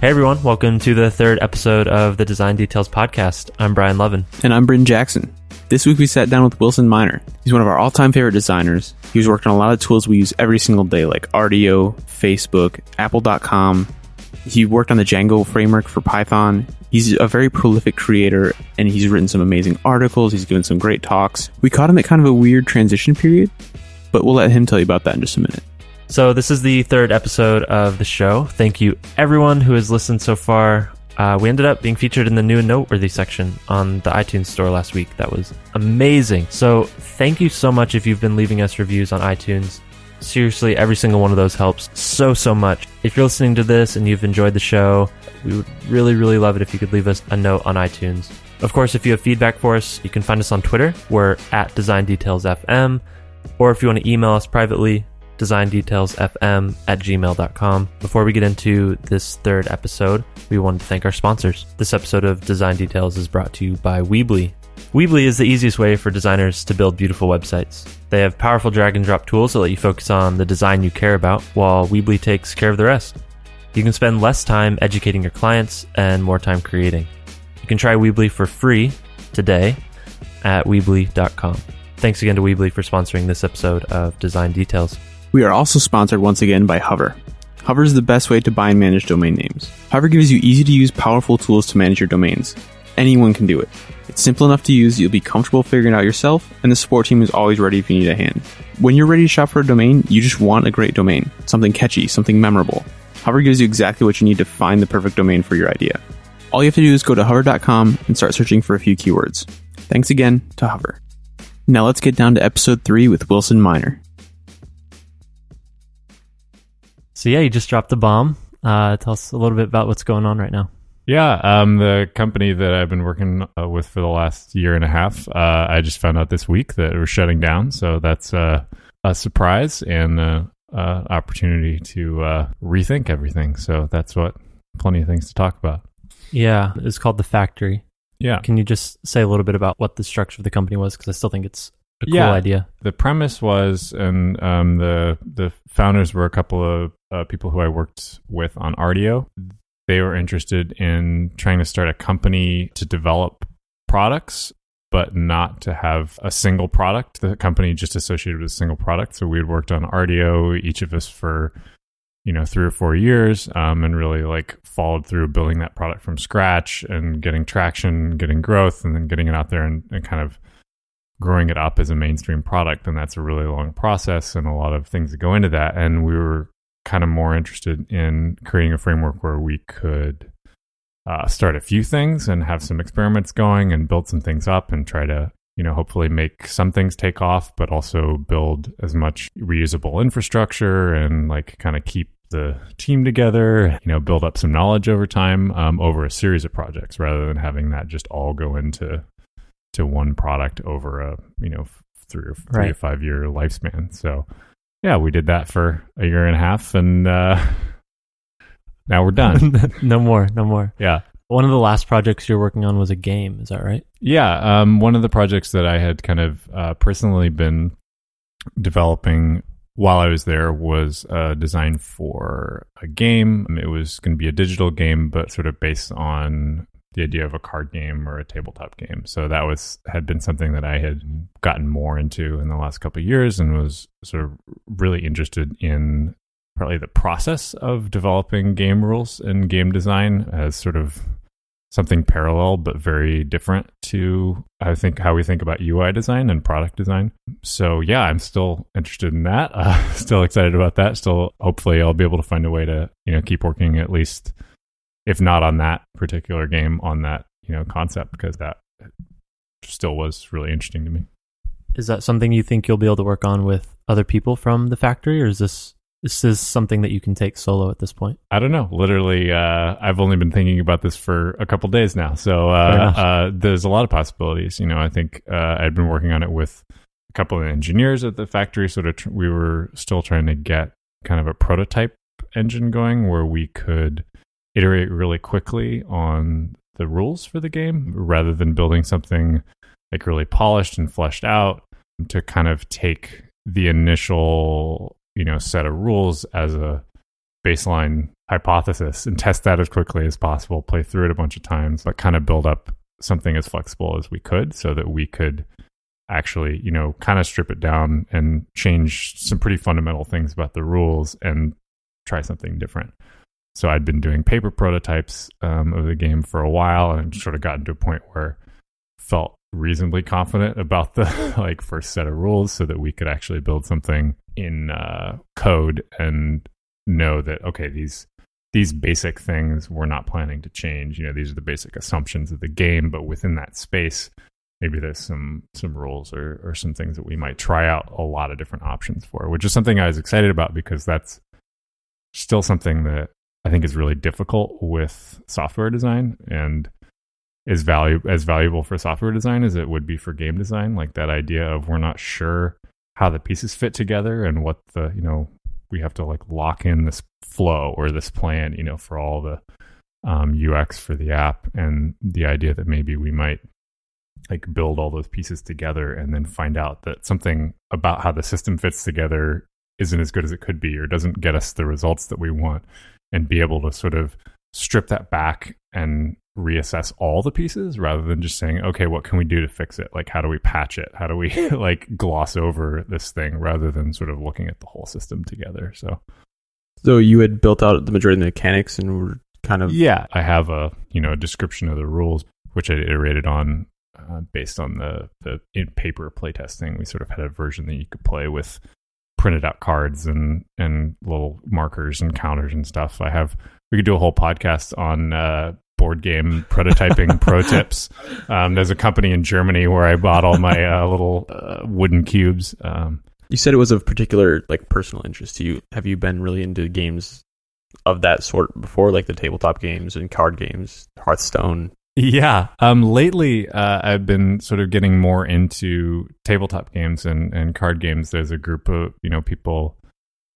Hey everyone, welcome to the third episode of the Design Details podcast. I'm Brian Lovin. And I'm Bryn Jackson. This week we sat down with Wilson Miner. He's one of our all time favorite designers. He's worked on a lot of tools we use every single day, like Rdio, Facebook, Apple.com. He worked on the Django framework for Python. He's a very prolific creator and he's written some amazing articles. He's given some great talks. We caught him at kind of a weird transition period, but we'll let him tell you about that in just a minute. So, this is the third episode of the show. Thank you, everyone who has listened so far. Uh, we ended up being featured in the new and noteworthy section on the iTunes store last week. That was amazing. So, thank you so much if you've been leaving us reviews on iTunes. Seriously, every single one of those helps so, so much. If you're listening to this and you've enjoyed the show, we would really, really love it if you could leave us a note on iTunes. Of course, if you have feedback for us, you can find us on Twitter. We're at Design Details FM. Or if you want to email us privately, designdetailsfm at gmail.com. Before we get into this third episode, we wanted to thank our sponsors. This episode of Design Details is brought to you by Weebly. Weebly is the easiest way for designers to build beautiful websites. They have powerful drag and drop tools that let you focus on the design you care about, while Weebly takes care of the rest. You can spend less time educating your clients and more time creating. You can try Weebly for free today at Weebly.com. Thanks again to Weebly for sponsoring this episode of Design Details. We are also sponsored once again by Hover. Hover is the best way to buy and manage domain names. Hover gives you easy to use, powerful tools to manage your domains. Anyone can do it. It's simple enough to use, you'll be comfortable figuring it out yourself, and the support team is always ready if you need a hand. When you're ready to shop for a domain, you just want a great domain, something catchy, something memorable. Hover gives you exactly what you need to find the perfect domain for your idea. All you have to do is go to hover.com and start searching for a few keywords. Thanks again to Hover. Now let's get down to episode 3 with Wilson Miner. So yeah, you just dropped the bomb. Uh, tell us a little bit about what's going on right now. Yeah, um, the company that I've been working uh, with for the last year and a half, uh, I just found out this week that we're shutting down. So that's uh, a surprise and an opportunity to uh, rethink everything. So that's what plenty of things to talk about. Yeah, it's called the Factory. Yeah. Can you just say a little bit about what the structure of the company was? Because I still think it's a cool Yeah. idea. The premise was, and um, the the founders were a couple of uh, people who I worked with on Rdio. They were interested in trying to start a company to develop products, but not to have a single product. The company just associated with a single product. So we had worked on Rdio, each of us for you know three or four years, um, and really like followed through building that product from scratch and getting traction, getting growth, and then getting it out there and, and kind of growing it up as a mainstream product and that's a really long process and a lot of things that go into that. And we were kind of more interested in creating a framework where we could uh, start a few things and have some experiments going and build some things up and try to you know hopefully make some things take off but also build as much reusable infrastructure and like kind of keep the team together you know build up some knowledge over time um, over a series of projects rather than having that just all go into to one product over a you know three or three to Right. five year lifespan. So yeah, we did that for a year and a half, and uh, now we're done. no more, no more. yeah, One of the last projects you're working on was a game. Is that right? yeah. Um, one of the projects that I had kind of uh, personally been developing while I was there was a design for a game. It was going to be a digital game, but sort of based on the idea of a card game or a tabletop game. So that was had been something that I had gotten more into in the last couple of years and was sort of really interested in probably the process of developing game rules and game design as sort of something parallel but very different to I think how we think about UI design and product design. So yeah, I'm still interested in that. Uh, still excited about that. Still, hopefully, I'll be able to find a way to you know keep working at least, if not on that particular game, on that you know concept because that still was really interesting to me. Is that something you think you'll be able to work on with other people from the factory, or is this this is something that you can take solo at this point? I don't know. Literally, uh, I've only been thinking about this for a couple days now. So uh, uh, there's a lot of possibilities. You know, I think uh, I'd been working on it with a couple of engineers at the factory. Sort of, tr- we were still trying to get kind of a prototype engine going where we could iterate really quickly on the rules for the game rather than building something like really polished and fleshed out to kind of take the initial you know set of rules as a baseline hypothesis and test that as quickly as possible, play through it a bunch of times, but kind of build up something as flexible as we could so that we could actually, you know, kind of strip it down and change some pretty fundamental things about the rules and try something different. So I'd been doing paper prototypes um, of the game for a while and sort of gotten to a point where felt reasonably confident about the like first set of rules so that we could actually build something in uh, code and know that okay these these basic things we're not planning to change. You know these are the basic assumptions of the game but within that space maybe there's some some rules or or some things that we might try out a lot of different options for which is something i was excited about because that's still something that i think is really difficult with software design and is value as valuable for software design as it would be for game design. Like that idea of we're not sure how the pieces fit together and what the you know we have to like lock in this flow or this plan you know for all the um, ux for the app and the idea that maybe we might like build all those pieces together and then find out that something about how the system fits together isn't as good as it could be or doesn't get us the results that we want and be able to sort of strip that back and reassess all the pieces rather than just saying okay what can we do to fix it? Like how do we patch it? How do we like gloss over this thing rather than sort of looking at the whole system together? So so you had built out the majority of the mechanics and were kind of yeah. I have a you know a description of the rules which i iterated on uh, based on the the in paper playtesting. We sort of had a version that you could play with printed out cards and and little markers and counters and stuff i have we could do a whole podcast on uh, board game prototyping pro tips. Um, there's a company in Germany where I bought all my uh, little uh, wooden cubes. Um, you said it was of particular like personal interest to you. Have you been really into games of that sort before, like the tabletop games and card games, Hearthstone? Yeah. Um, lately, uh, I've been sort of getting more into tabletop games and, and card games. There's a group of you know people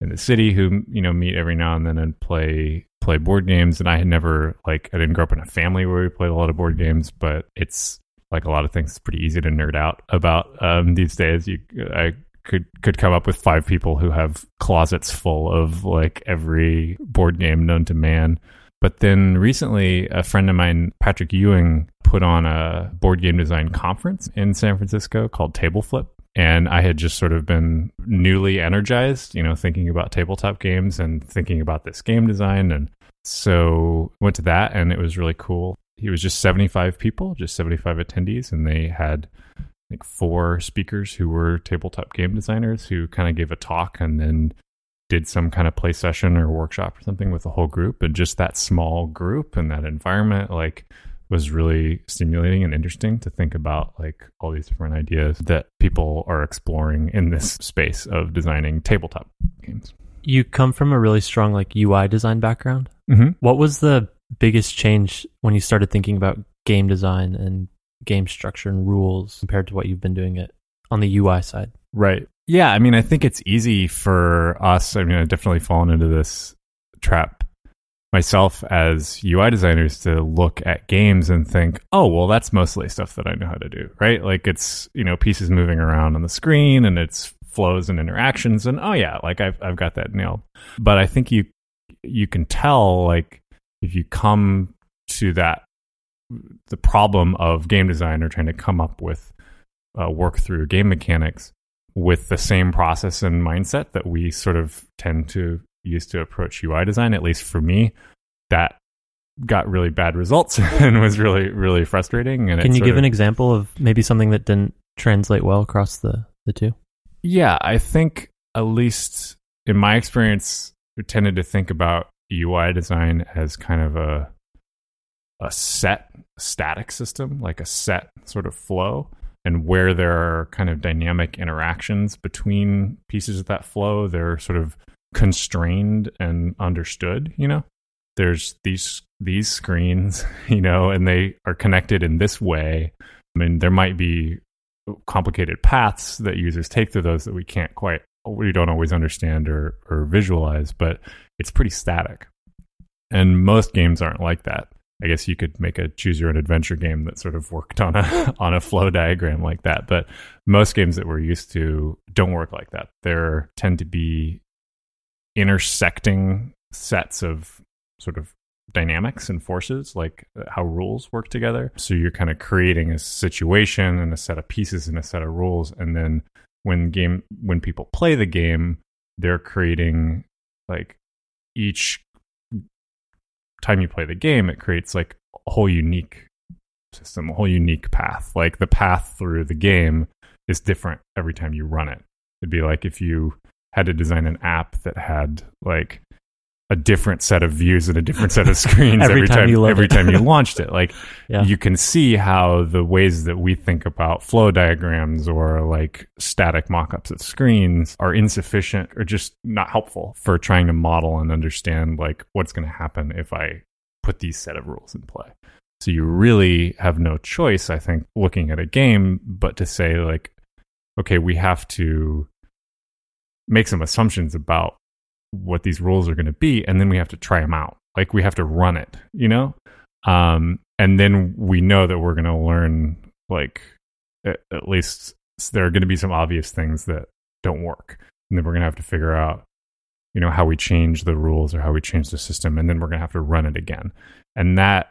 in the city who you know meet every now and then and play play board games and I had never like I didn't grow up in a family where we played a lot of board games, but it's like a lot of things it's pretty easy to nerd out about um, these days. You I could could come up with five people who have closets full of like every board game known to man. But then recently, a friend of mine, Patrick Ewing, put on a board game design conference in San Francisco called Table Flip and I had just sort of been newly energized, you know, thinking about tabletop games and thinking about this game design. And so went to that and it was really cool. He was just 75 people, just 75 attendees, and they had like four speakers who were tabletop game designers who kind of gave a talk and then did some kind of play session or workshop or something with the whole group. And just that small group and that environment, like, was really stimulating and interesting to think about like all these different ideas that people are exploring in this space of designing tabletop games. You come from a really strong like UI design background. Mm-hmm. What was the biggest change when you started thinking about game design and game structure and rules compared to what you've been doing it on the UI side? Right. Yeah, I mean, I think it's easy for us. I mean, I've definitely fallen into this trap myself as UI designers to look at games and think, oh, well, that's mostly stuff that I know how to do, right? Like it's, you know, pieces moving around on the screen and it's flows and interactions and oh yeah, like I've I've got that nailed. But I think you you can tell like if you come to that the problem of game design or trying to come up with uh, work through game mechanics with the same process and mindset that we sort of tend to use to approach UI design, at least for me, that got really bad results and was really really frustrating. And can you give of, an example of maybe something that didn't translate well across the the two? Yeah, I think at least in my experience, we tended to think about UI design as kind of a a set static system, like a set sort of flow, and where there are kind of dynamic interactions between pieces of that flow, they're sort of constrained and understood, you know? There's these these screens, you know, and they are connected in this way. I mean, there might be complicated paths that users take through those that we can't quite we don't always understand or or visualize, but it's pretty static. And most games aren't like that. I guess you could make a choose your own adventure game that sort of worked on a on a flow diagram like that. But most games that we're used to don't work like that. There tend to be intersecting sets of sort of dynamics and forces, like uh, how rules work together. So you're kind of creating a situation and a set of pieces and a set of rules, and then when game when people play the game, they're creating like each time you play the game, it creates like a whole unique system, a whole unique path. Like the path through the game is different every time you run it. It'd be like if you had to design an app that had like a different set of views and a different set of screens Every every, time time, you every it. time you launched it. Like Yeah. you can see how the ways that we think about flow diagrams or like static mock-ups of screens are insufficient or just not helpful for trying to model and understand like what's going to happen if I put these set of rules in play. So you really have no choice, I think, looking at a game, but to say like, okay, we have to make some assumptions about what these rules are going to be, and then we have to try them out. Like we have to run it, you know, um, and then we know that we're going to learn like at, at least there are going to be some obvious things that don't work, and then we're going to have to figure out, you know, how we change the rules or how we change the system, and then we're going to have to run it again, and that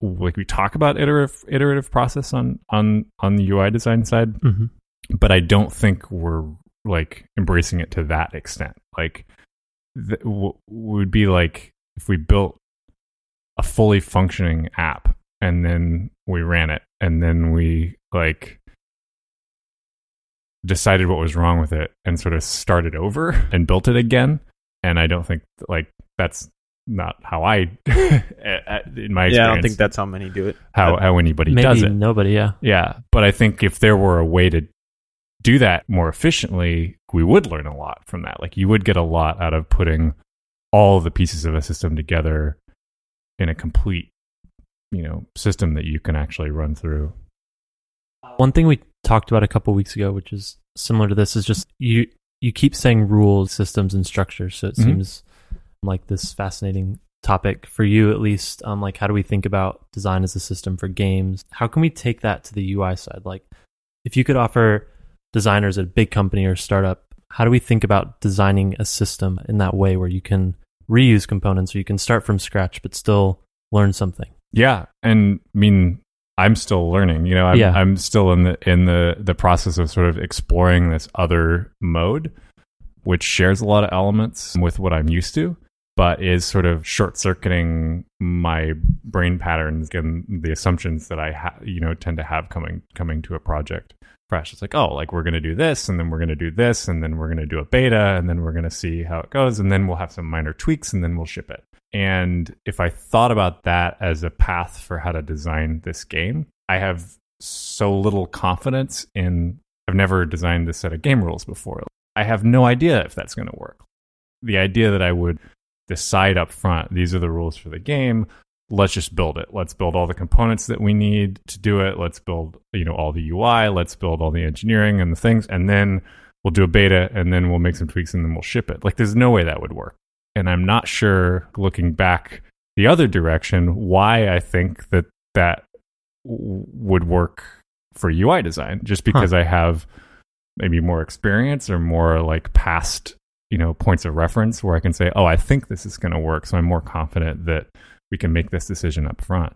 like we talk about iterative iterative process on on on the UI design side, Mhm. but I don't think we're like embracing it to that extent. Like, th- w- would be like if we built a fully functioning app and then we ran it and then we like decided what was wrong with it and sort of started over and built it again. And I don't think like that's not how I, in my experience, Yeah, I don't think that's how many do it. how how anybody Maybe does it. nobody. Yeah. Yeah, but I think if there were a way to do that more efficiently, we would learn a lot from that. Like you would get a lot out of putting all the pieces of a system together in a complete, you know, system that you can actually run through. One thing we talked about a couple weeks ago, which is similar to this, is just you you keep saying rules, systems, and structures. So it Mhm. seems like this fascinating topic for you, at least. Um, like how do we think about design as a system for games? How can we take that to the UI side? Like, if you could offer designers at a big company or startup, how do we think about designing a system in that way where you can reuse components or you can start from scratch but still learn something? Yeah, and I mean, I'm still learning. You know, I'm, Yeah. I'm still in the in the the process of sort of exploring this other mode, which shares a lot of elements with what I'm used to, but is sort of short circuiting my brain patterns and the assumptions that I ha- you know tend to have coming coming to a project fresh. It's like, oh, like we're going to do this, and then we're going to do this, and then we're going to do a beta, and then we're going to see how it goes, and then we'll have some minor tweaks, and then we'll ship it. And if I thought about that as a path for how to design this game, I have so little confidence in. I've never designed this set of game rules before. I have no idea if that's going to work. The idea that I would decide up front, these are the rules for the game. Let's just build it. Let's build all the components that we need to do it. Let's build, you know, all the UI. Let's build all the engineering and the things, and then we'll do a beta, and then we'll make some tweaks, and then we'll ship it. Like, there's no way that would work and I'm not sure looking back the other direction why I think that that w- would work for UI design just because I have maybe more experience or more like past you know points of reference where I can say oh I think this is going to work so I'm more confident that we can make this decision up front.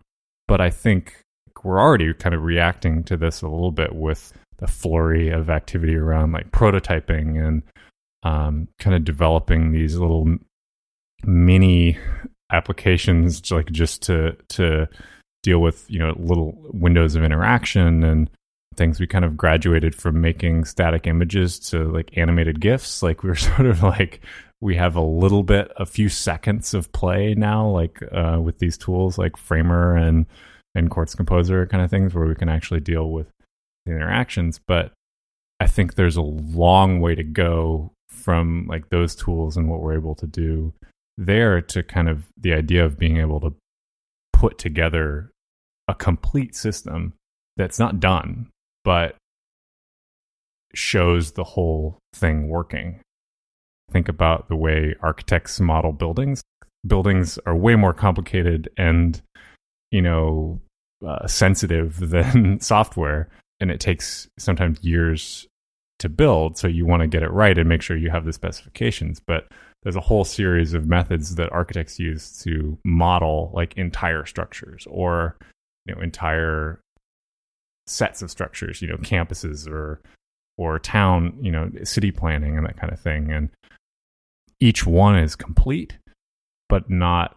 But I think we're already kind of reacting to this a little bit with the flurry of activity around like prototyping and um, kind of developing these little mini applications like just to to deal with you know little windows of interaction and things. We kind of graduated from making static images to like animated gifs. Like we were sort of like we have a little bit a few seconds of play now like uh, with these tools like framer and and quartz composer kind of things where we can actually deal with the interactions. But i think there's a long way to go from like those tools and what we're able to do there to kind of the idea of being able to put together a complete system that's not done but shows the whole thing working think about the way architects model buildings buildings are way more complicated and you know uh, sensitive than software and it takes sometimes years to build. So you want to get it right and make sure you have the specifications. But there's a whole series of methods that architects use to model like entire structures or you know entire sets of structures, you know, campuses or or town, you know, city planning and that kind of thing. And each one is complete, but not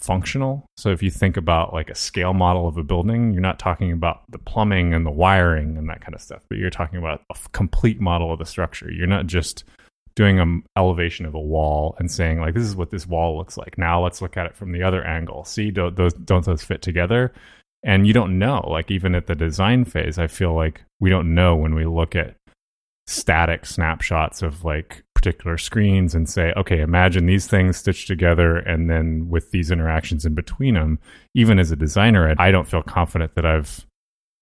functional. So if you think about like a scale model of a building, you're not talking about the plumbing and the wiring and that kind of stuff, but you're talking about a complete model of the structure. You're not just doing an elevation of a wall and saying like this is what this wall looks like. Now let's look at it from the other angle. See, don't those don't those fit together? And you don't know. Like even at the design phase, I feel like we don't know when we look at static snapshots of like particular screens and say, okay, imagine these things stitched together and then with these interactions in between them. Even as a designer, I don't feel confident that I've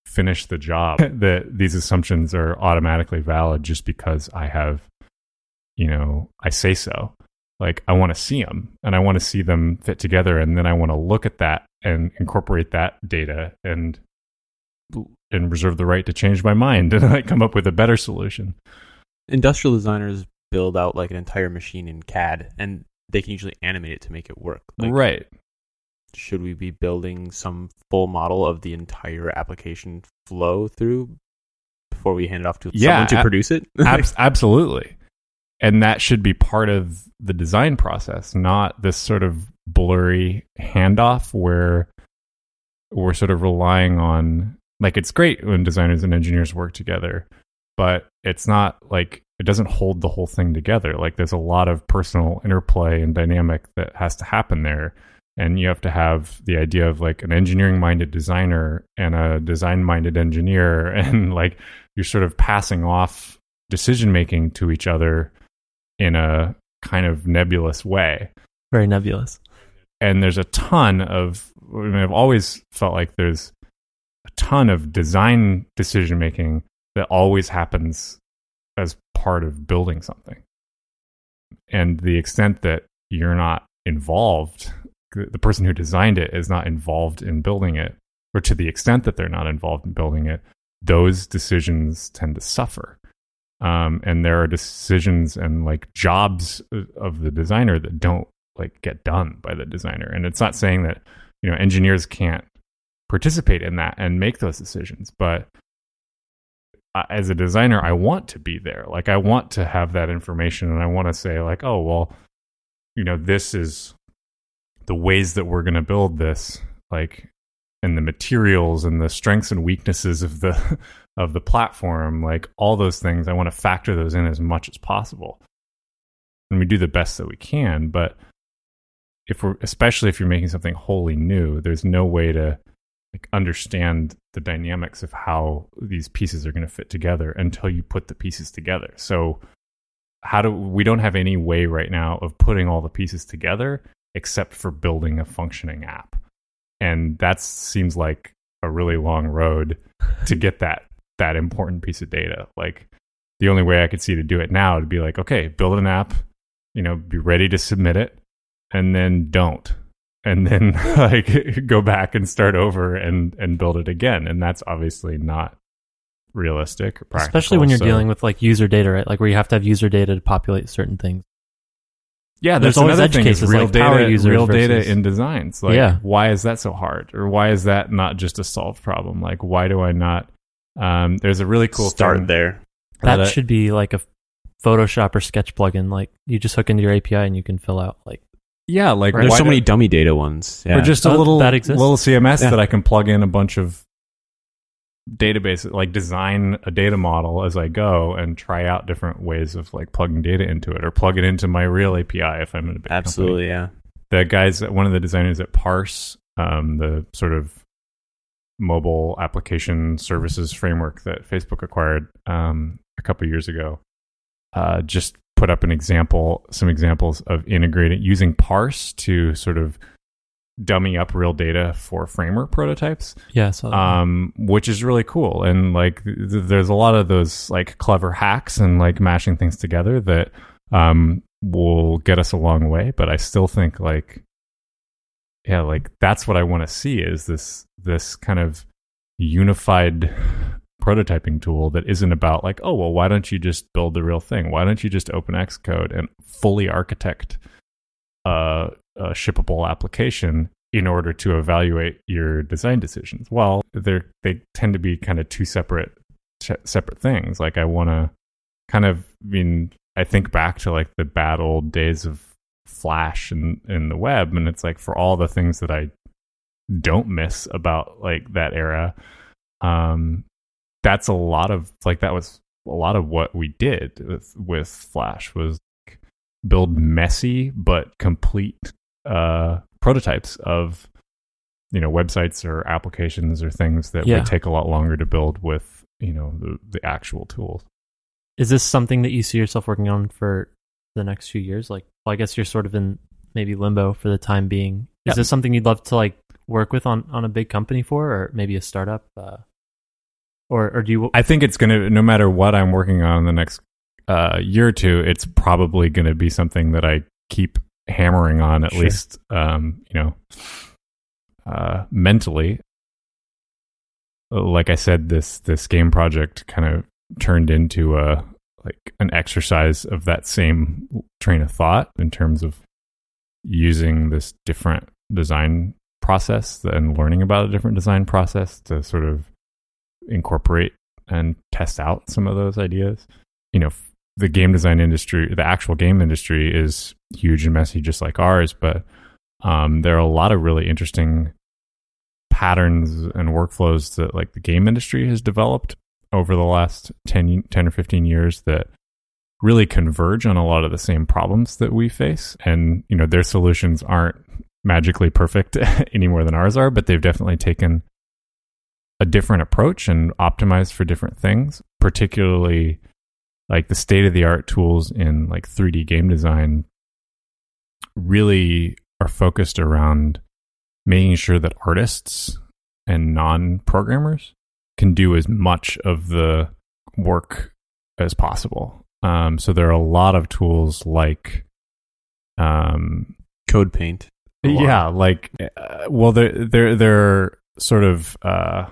finished the job, that these assumptions are automatically valid just because I have, you know, I say so. Like, I want to see them and I want to see them fit together. And then I want to look at that and incorporate that data and and reserve the right to change my mind and like come up with a better solution. Industrial designers build out like an entire machine in CAD and they can usually animate it to make it work. Like, right. Should we be building some full model of the entire application flow through before we hand it off to yeah, someone to ab- produce it? ab- absolutely. And that should be part of the design process, not this sort of blurry handoff where we're sort of relying on like it's great when designers and engineers work together, but it's not like it doesn't hold the whole thing together. Like there's a lot of personal interplay and dynamic that has to happen there. And you have to have the idea of like an engineering minded designer and a design minded engineer. And like you're sort of passing off decision making to each other in a kind of nebulous way. Very nebulous. And there's a ton of, I mean, I've always felt like there's a ton of design decision making that always happens as part of building something. And the extent that you're not involved, the person who designed it is not involved in building it, or to the extent that they're not involved in building it, those decisions tend to suffer. Um, and there are decisions and like jobs of the designer that don't like get done by the designer. And it's not saying that you know engineers can't participate in that and make those decisions, but as a designer, I want to be there. Like I want to have that information and I want to say like, oh, well, you know, this is the ways that we're going to build this like and the materials and the strengths and weaknesses of the of the platform, like all those things, I want to factor those in as much as possible. And we do the best that we can, but if we're especially if you're making something wholly new, there's no way to like understand the dynamics of how these pieces are going to fit together until you put the pieces together. So how do we don't have any way right now of putting all the pieces together except for building a functioning app. And that seems like a really long road to get that that important piece of data. Like the only way I could see to do it now would be like, okay, build an app, you know, be ready to submit it, and then don't and then like go back and start over and and build it again. And that's obviously not realistic or practical, especially when you're so- dealing with like user data right? Like where you have to have user data to populate certain things. Yeah there's there's always another edge thing is cases real like power data users real data in designs. Like Yeah. why is that so hard? Or why is that not just a solved problem? Like why do i not um there's a really cool Start thing there. that I- should be like a photoshop or sketch plugin like you just hook into your api and you can fill out like yeah like There's why so do- many dummy data ones. Yeah. or just a Oh, little that exists? little CMS Yeah. that I can plug in a bunch of databases, like design a data model as I go and try out different ways of like plugging data into it, or plug it into my real API if I'm in a big company. absolutely yeah. The guys, one of the designers at Parse, um, the sort of mobile application services framework that Facebook acquired um, a couple years ago, uh, just put up an example, some examples of integrating using Parse to sort of dummy up real data for framework prototypes, yeah um, which is really cool. And like, th- there's a lot of those like clever hacks and like mashing things together that um, will get us a long way. But I still think like, yeah, like that's what I want to see is this this kind of unified prototyping tool that isn't about like, oh well, why don't you just build the real thing? Why don't you just open Xcode and fully architect a, a shippable application in order to evaluate your design decisions? Well, they they tend to be kind of two separate separate things. Like I want to kind of I mean I think back to like the bad old days of Flash and in the web, and it's like for all the things that I don't miss about like that era, um, that's a lot of like that was a lot of what we did with with Flash was build messy but complete uh, prototypes of you know websites or applications or things that Yeah. would take a lot longer to build with you know the, the actual tools. Is this something that you see yourself working on for the next few years? Like, well, I guess you're sort of in maybe limbo for the time being. Is Yeah. this something you'd love to like work with on on a big company for, or maybe a startup? Uh, or or do you? I think it's gonna no matter what I'm working on in the next uh, year or two, it's probably gonna be something that I keep hammering on at Sure. least um, you know uh, mentally. Like I said, this this game project kind of turned into a like an exercise of that same train of thought in terms of using this different design process and learning about a different design process to sort of incorporate and test out some of those ideas. You know, the game design industry, the actual game industry is huge and messy, just like ours, but um, there are a lot of really interesting patterns and workflows that like the game industry has developed over the last 10, 10 or 15 years that really converge on a lot of the same problems that we face and you know their solutions aren't magically perfect any more than ours are but they've definitely taken a different approach and optimized for different things particularly like the state of the art tools in like 3D game design really are focused around making sure that artists and non-programmers can do as much of the work as possible. Um, so there are a lot of tools like, um, Code Paint. yeah, like, uh, well, they're they're they're sort of uh,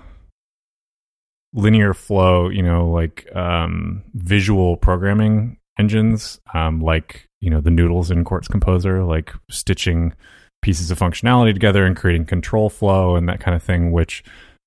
linear flow, you know, like um, visual programming engines, um, like you know the noodles in Quartz Composer, like stitching pieces of functionality together and creating control flow and that kind of thing, which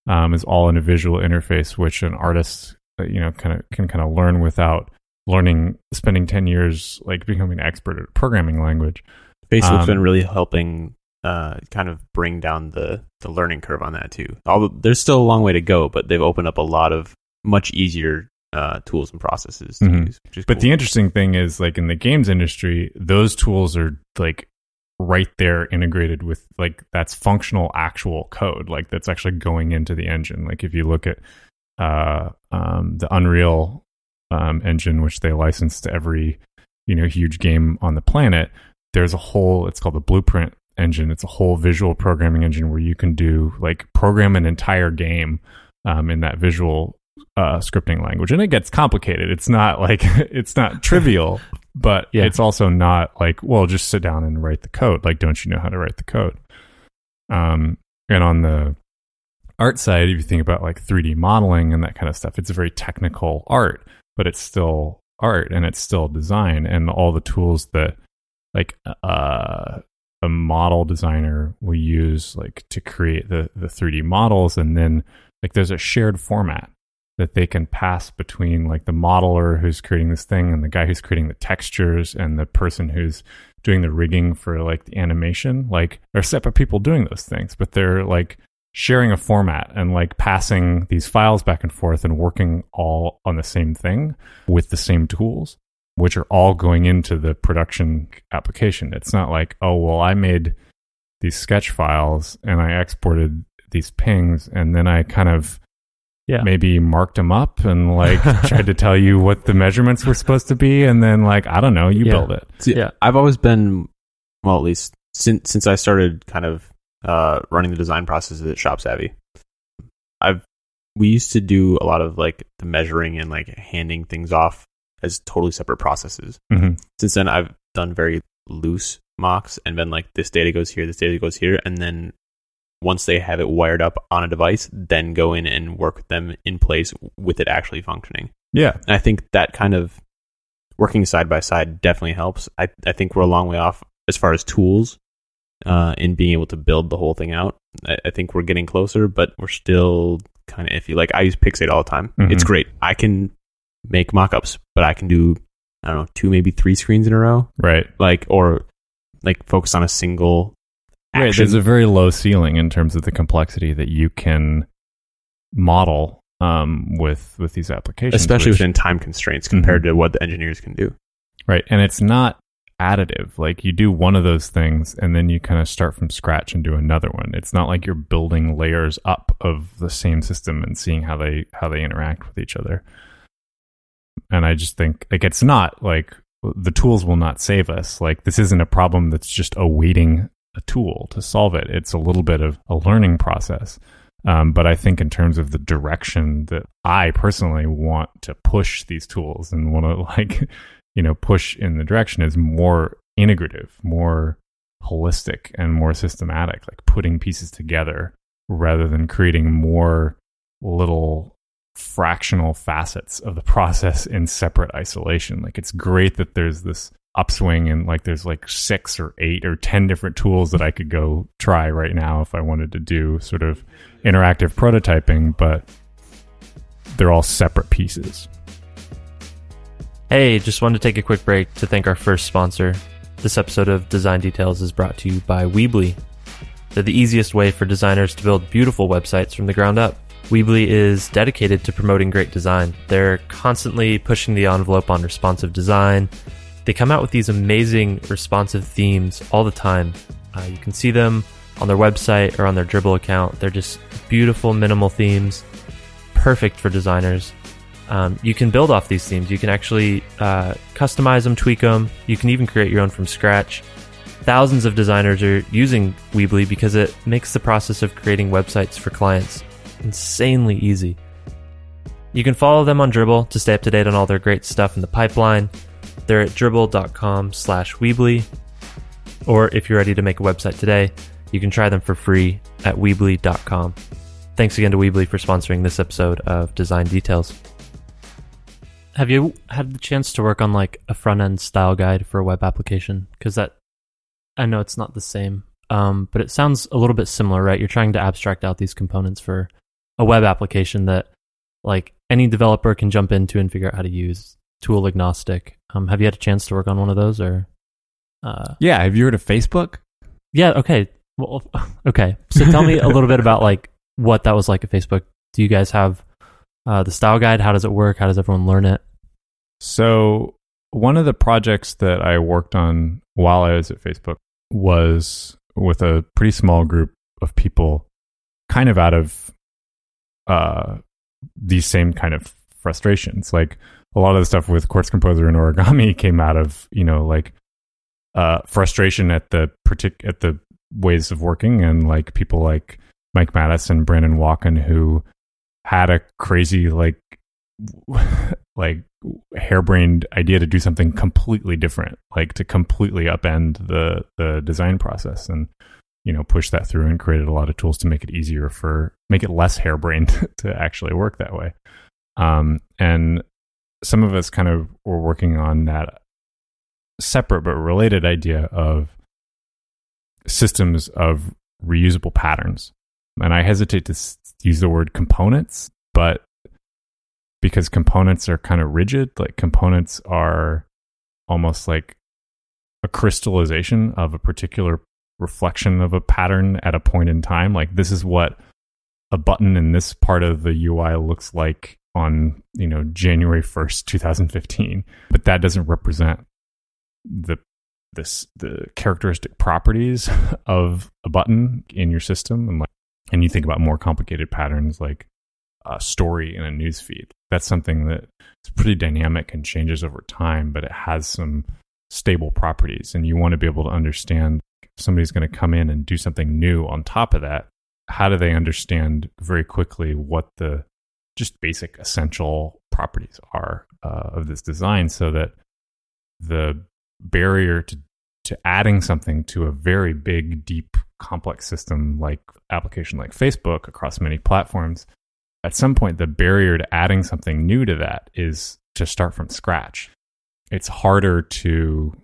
um, is all in a visual interface, which an artist, uh, you know, kind of can kind of learn without learning, spending ten years like becoming an expert at a programming language. Facebook's Um, been really helping uh, kind of bring down the, the learning curve on that too. Although there's still a long way to go, but they've opened up a lot of much easier uh, tools and processes to Mhm. use. But cool. the interesting thing is, like in the games industry, those tools are like right there integrated with like that's functional actual code, like that's actually going into the engine. Like if you look at uh, um, the Unreal um, engine, which they license to every you know huge game on the planet, there's a whole. It's called the Blueprint engine. It's a whole visual programming engine where you can do like program an entire game um, in that visual uh, scripting language, and it gets complicated. It's not like it's not trivial, but Yeah. it's also not like well, just sit down and write the code. Like, don't you know how to write the code? Um, and on the art side, if you think about like 3D modeling and that kind of stuff, it's a very technical art, but it's still art and it's still design, and all the tools that like uh, a model designer will use like to create the the 3D models, and then like there's a shared format that they can pass between like the modeler who's creating this thing and the guy who's creating the textures and the person who's doing the rigging for like the animation. Like they're separate people doing those things but they're like sharing a format and like passing these files back and forth and working all on the same thing with the same tools which are all going into the production application it's not like oh well i made these sketch files and i exported these pings and then i kind of Yeah. maybe marked them up and like tried to tell you what the measurements were supposed to be and then like i don't know you Yeah. build it See, Yeah. I've always been, well, at least since since I started kind of uh, running the design processes at Shop Savvy. I've we used to do a lot of like the measuring and like handing things off as totally separate processes. Mhm. Since then, I've done very loose mocks and been like, this data goes here, this data goes here, and then once they have it wired up on a device, then go in and work with them in place with it actually functioning. Yeah. And I think that kind of working side by side definitely helps. I, I think we're a long way off as far as tools uh, in being able to build the whole thing out. I, I think we're getting closer, but we're still kind of iffy. Like I use Pixate all the time. Mhm. It's great. I can make mock-ups, but I can do I don't know two maybe three screens in a row, Right. like or like focus on a single Right. There's a very low ceiling in terms of the complexity that you can model um, with with these applications, especially which- within time constraints compared Mhm. to what the engineers can do. right. And it's not additive. Like you do one of those things, and then you kind of start from scratch and do another one. It's not like you're building layers up of the same system and seeing how they how they interact with each other. And I just think like it's not like the tools will not save us. Like this isn't a problem that's just awaiting a tool to solve it. It's a little bit of a learning process. Um, but I think in terms of the direction that I personally want to push these tools and want to like, you know, push in the direction is more integrative, more holistic and more systematic, like putting pieces together rather than creating more little fractional facets of the process in separate isolation. Like it's great that there's this upswing and like there's like six or eight or ten different tools that I could go try right now if I wanted to do sort of interactive prototyping, but they're all separate pieces. Hey, just wanted to take a quick break to thank our first sponsor. This episode of Design Details is brought to you by Weebly. They're the easiest way for designers to build beautiful websites from the ground up. Weebly is dedicated to promoting great design. They're constantly pushing the envelope on responsive design. They come out with these amazing responsive themes all the time. Uh, you can see them on their website or on their Dribbble account. They're just beautiful, minimal themes, perfect for designers. Um, you can build off these themes. You can actually uh, customize them, tweak them. You can even create your own from scratch. Thousands of designers are using Weebly because it makes the process of creating websites for clients insanely easy. You can follow them on Dribbble to stay up to date on all their great stuff in the pipeline. They're at dribbble.com slash Weebly. Or if you're ready to make a website today, you can try them for free at Weebly.com. Thanks again to Weebly for sponsoring this episode of Design Details. Have you had the chance to work on like a front end style guide for a web application? Because that, I know it's not the same, um, but it sounds a little bit similar, right? You're trying to abstract out these components for a web application that like any developer can jump into and figure out how to use, tool agnostic. Um, have you had a chance to work on one of those or? Uh, Yeah, have you heard of Facebook? yeah. Okay. Well, okay. So tell me a little bit about like what that was like at Facebook. Do you guys have uh, the style guide? How does it work? How does everyone learn it? So, one of the projects that I worked on while I was at Facebook was with a pretty small group of people, kind of out of uh, these same kind of frustrations. Like a lot of the stuff with Quartz Composer and Origami came out of you know like uh, frustration at the partic- at the ways of working, and like people like Mike Matas and Brandon Walkin who had a crazy like like harebrained idea to do something completely different, like to completely upend the the design process and you know push that through and created a lot of tools to make it easier for make it less harebrained to actually work that way. Um, and some of us kind of were working on that separate but related idea of systems of reusable patterns. And I hesitate to s- use the word components, but because components are kind of rigid, like components are almost like a crystallization of a particular reflection of a pattern at a point in time. Like this is what a button in this part of the UI looks like on, you know, January 1st, 2015. But that doesn't represent the this the characteristic properties of a button in your system and like and you think about more complicated patterns like a story in a news feed that's something that is pretty dynamic and changes over time but it has some stable properties and you want to be able to understand somebody's going to come in and do something new on top of that how do they understand very quickly what the just basic essential properties are uh, of this design so that the barrier to to adding something to a very big deep complex system like application like Facebook across many platforms, at some point the barrier to adding something new to that is to start from scratch. It's harder to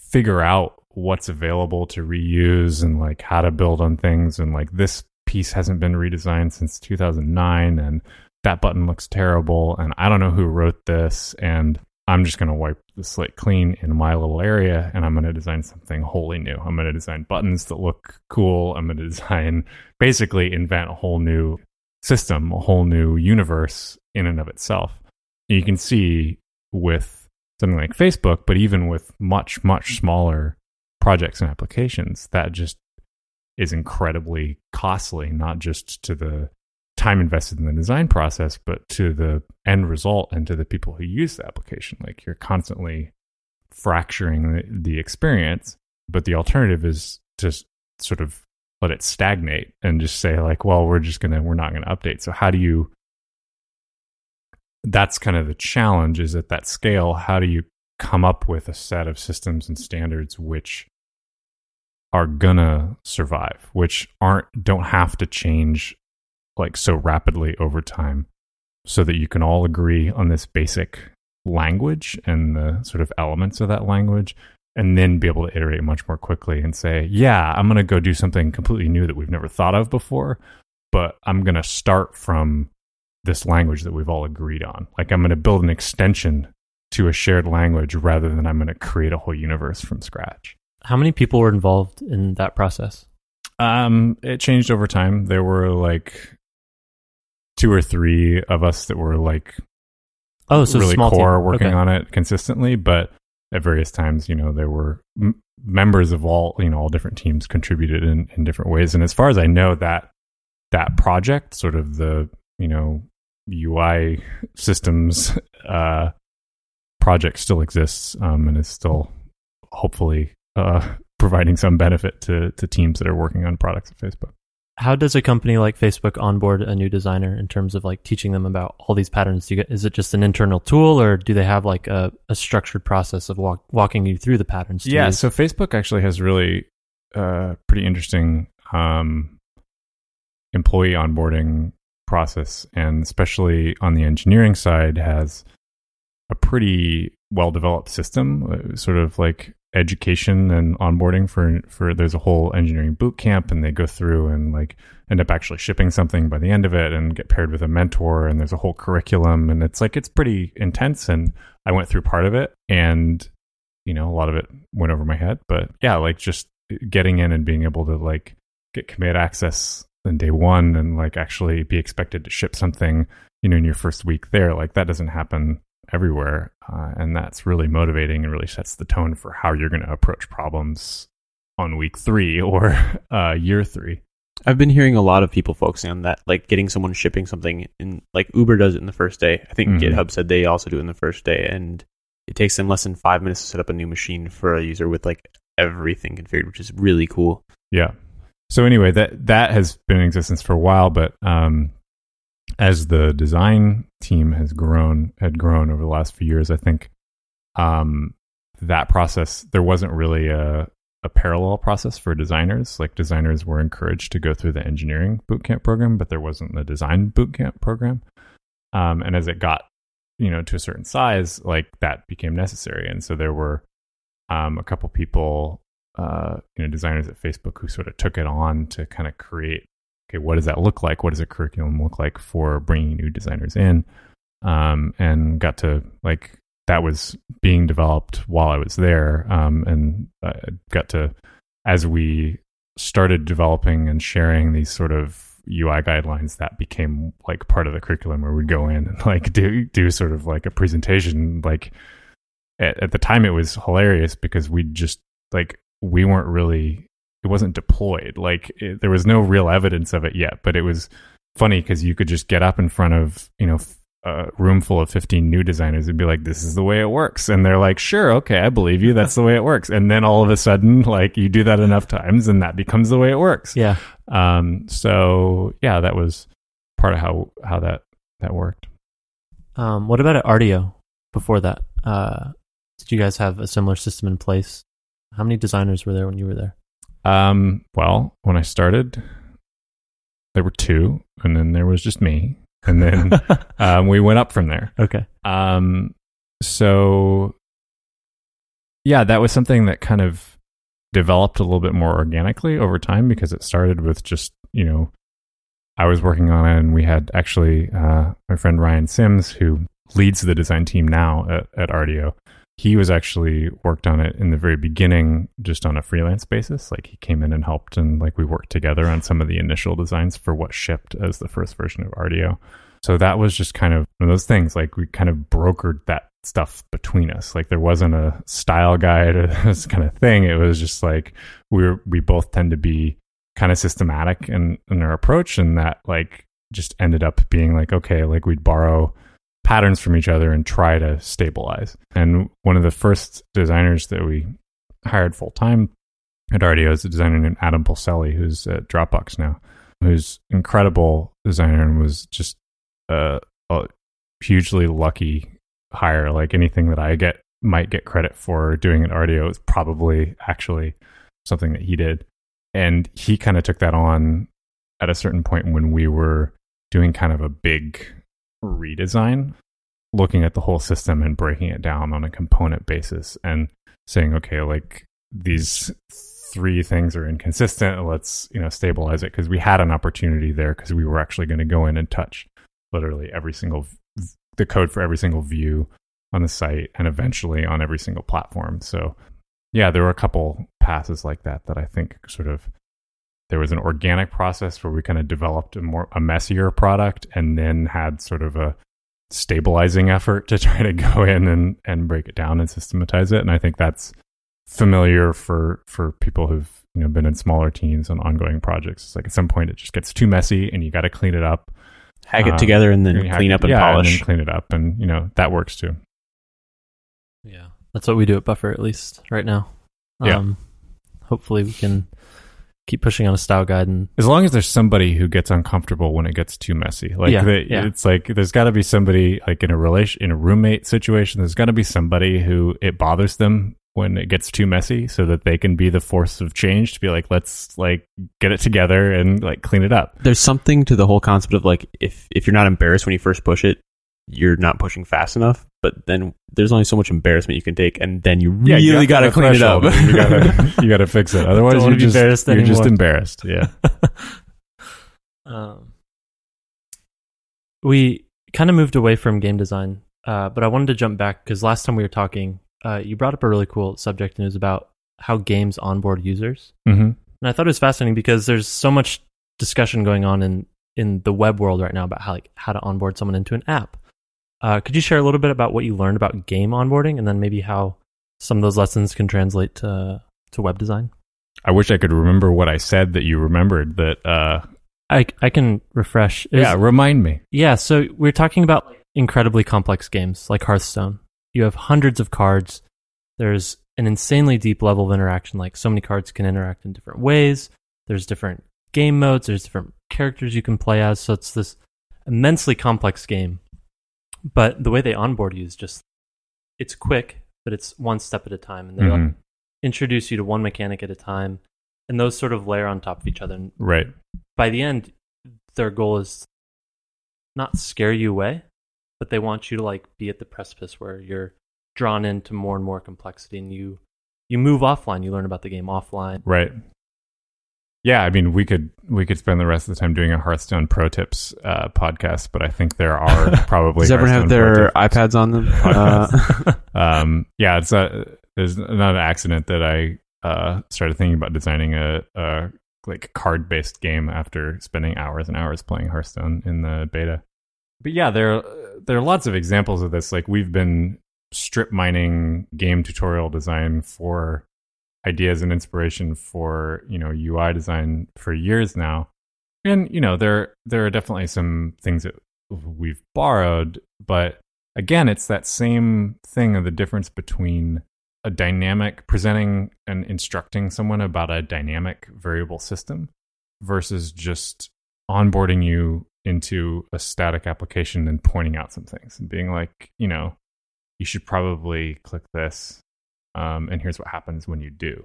figure out what's available to reuse and like how to build on things and like this piece hasn't been redesigned since 2009 and that button looks terrible and I don't know who wrote this and I'm just going to wipe the slate clean in my little area and I'm going to design something wholly new. I'm going to design buttons that look cool. I'm going to design basically invent a whole new system, a whole new universe in and of itself. You can see with something like Facebook, but even with much, much smaller projects and applications, that just is incredibly costly, not just to the time invested in the design process, but to the end result and to the people who use the application. Like you're constantly fracturing the, the experience, but the alternative is just sort of let it stagnate and just say like, well, we're just gonna we're not gonna update. So how do you? That's kind of the challenge. Is at that scale, how do you come up with a set of systems and standards which are gonna survive, which aren't don't have to change like so rapidly over time so that you can all agree on this basic language and the sort of elements of that language and then be able to iterate much more quickly and say, yeah, I'm to go do something completely new that we've never thought of before, but I'm to start from this language that we've all agreed on. Like I'm to build an extension to a shared language rather than I'm going to create a whole universe from scratch. How many people were involved in that process? Um, it changed over time. There were like two or three of us that were like oh, so really small core team. working Okay. on it consistently, but at various times, you know, there were m- members of all, you know, all different teams contributed in, in different ways. And as far as I know, that that project, sort of the, you know, UI systems uh, project still exists um, and is still hopefully uh, providing some benefit to, to teams that are working on products at Facebook. How does a company like Facebook onboard a new designer in terms of like teaching them about all these patterns? Do you get, is it just an internal tool or do they have like a, a structured process of walk, walking you through the patterns? Yeah, use? so Facebook actually has really uh, pretty interesting um, employee onboarding process, and especially on the engineering side, has a pretty well developed system, uh, sort of like education and onboarding for for there's a whole engineering boot camp and they go through and like end up actually shipping something by the end of it and get paired with a mentor and there's a whole curriculum and it's like it's pretty intense and I went through part of it and you know a lot of it went over my head but yeah like just getting in and being able to like get commit access in day one and like actually be expected to ship something you know in your first week there like that doesn't happen everywhere uh, and that's really motivating and really sets the tone for how you're going to approach problems on week three or uh, year three I've been hearing a lot of people focusing on that, like getting someone shipping something in like Uber does it in the first day. I think Mhm. GitHub said they also do it in the first day, and it takes them less than five minutes to set up a new machine for a user with like everything configured, which is really cool. Yeah. So anyway, that that has been in existence for a while, but um, as the design team has grown, had grown over the last few years, I think um, that process there wasn't really a a parallel process for designers. Like designers were encouraged to go through the engineering bootcamp program, but there wasn't the design bootcamp program. Um, and as it got, you know, to a certain size, like that became necessary, and so there were um, a couple people uh, you know designers at Facebook who sort of took it on to kind of create okay what does that look like? What does a curriculum look like for bringing new designers in? Um, and got to like that was being developed while I was there. Um, and I got to as we started developing and sharing these sort of UI guidelines that became like part of the curriculum where we'd go in and like do do sort of like a presentation. Like at, at the time it was hilarious because we just like we weren't really it wasn't deployed like it, there was no real evidence of it yet but it was funny because you could just get up in front of you know a room full of 15 new designers and be like this is the way it works and they're like sure okay i believe you that's the way it works and then all of a sudden like you do that enough times and that becomes the way it works yeah. um so yeah that was part of how how that that worked Um, what about at Rdio before that? Uh, did you guys have a similar system in place? How many designers were there when you were there? Um, well, when I started, there were two, and then there was just me, and then um, we went up from there. okay. Um, so yeah, that was something that kind of developed a little bit more organically over time because it started with just you know I was working on it, and we had actually uh, my friend Ryan Sims who leads the design team now at, at Rdio. He was actually worked on it in the very beginning, just on a freelance basis. Like he came in and helped, and like we worked together on some of the initial designs for what shipped as the first version of Rdio. So that was just kind of one of those things. Like we kind of brokered that stuff between us. Like there wasn't a style guide or this kind of thing. It was just like we were, we both tend to be kind of systematic in, in our approach, and that like just ended up being like okay, like we'd borrow patterns from each other and try to stabilize. And one of the first designers that we hired full time at Rdio is a designer named Adam Polselli, who's at Dropbox now, who's incredible designer and was just uh, a hugely lucky hire. Like anything that I get might get credit for doing at Rdio is probably actually something that he did. And he kind of took that on at a certain point when we were doing kind of a big redesign, looking at the whole system and breaking it down on a component basis and saying, okay, like these three things are inconsistent. Let's, you know, stabilize it because we had an opportunity there because we were actually going to go in and touch literally every single the code for every single view on the site and eventually on every single platform. So, yeah, there were a couple passes like that that I think sort of there was an organic process where we kind of developed a more a messier product and then had sort of a stabilizing effort to try to go in and and break it down and systematize it and I think that's familiar for for people who've you know been in smaller teams on ongoing projects it's like at some point it just gets too messy and you got to clean it up Hack it Um, together and then and clean up it- and yeah, polish. and then clean it up and you know that works too Yeah. That's what we do at Buffer, at least right now. Yeah. Um, hopefully we can keep pushing on a style guide and as long as there's somebody who gets uncomfortable when it gets too messy like Yeah, the, yeah. it's like there's got to be somebody like in a relation in a roommate situation there's got to be somebody who it bothers them when it gets too messy so that they can be the force of change to be like let's like get it together and like clean it up There's something to the whole concept of like if if you're not embarrassed when you first push it, you're not pushing fast enough. But then there's only so much embarrassment you can take, and then you Yeah, you really have got to clean it up. you gotta you gotta fix it otherwise you're just, embarrassed you're just embarrassed yeah um, we kind of moved away from game design, uh, but I wanted to jump back because last time we were talking, uh, you brought up a really cool subject and it was about how games onboard users. hmm And I thought it was fascinating because there's so much discussion going on in, in the web world right now about how like how to onboard someone into an app. Uh, could you share a little bit about what you learned about game onboarding and then maybe how some of those lessons can translate to to web design? i wish i could remember what i said that you remembered that uh I I can refresh. Yeah remind me Yeah, so we're talking about incredibly complex games like Hearthstone. You have hundreds of cards. There's an insanely deep level of interaction. Like so many cards can interact in different ways. There's different game modes. There's different characters you can play as. So it's this immensely complex game. But the way they onboard you is just it's quick, but it's one step at a time, and they like, Mhm. introduce you to one mechanic at a time, and those sort of layer on top of each other. And right by the end, their goal is not scare you away, but they want you to like be at the precipice where you're drawn into more and more complexity, and you you move offline. You learn about the game offline. Right. Yeah, I mean, we could we could spend the rest of the time doing a Hearthstone pro tips uh, podcast, but I think there are probably Does everyone have their iPads on them? Uh, um, yeah, it's a, it's not an accident that I uh, started thinking about designing a, a like card based game after spending hours and hours playing Hearthstone in the beta. But yeah, there there are lots of examples of this. Like we've been strip mining game tutorial design for ideas and inspiration for you know UI design for years now, and you know there there are definitely some things that we've borrowed, but again, it's that same thing of the difference between a dynamic presenting and instructing someone about a dynamic variable system versus just onboarding you into a static application and pointing out some things and being like, you know, you should probably click this, um, and here's what happens when you do.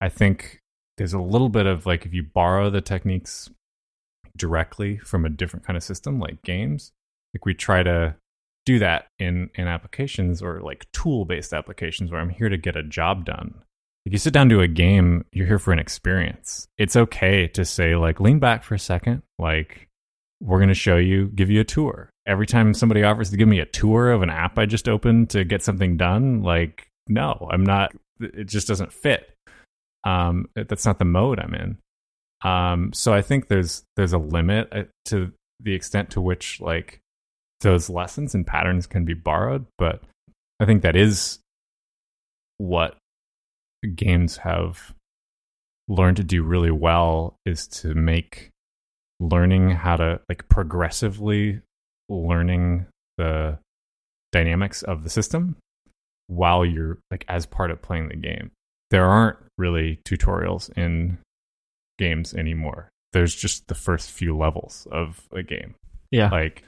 I think there's a little bit of like if you borrow the techniques directly from a different kind of system like games like we try to do that in in applications or like tool based applications where i'm here to get a job done. If you sit down to a game you're here for an experience. It's okay to say like lean back for a second. Like we're going to show you give you a tour. Every time somebody offers to give me a tour of an app i just opened to get something done like no i'm not it just doesn't fit. Um that's not the mode i'm in. Um so i think there's there's a limit uh, to the extent to which like those lessons and patterns can be borrowed but i think that is what games have learned to do really well is to make learning how to like progressively learning the dynamics of the system while you're like as part of playing the game. There aren't really tutorials in games anymore. There's just the first few levels of a game. Yeah. Like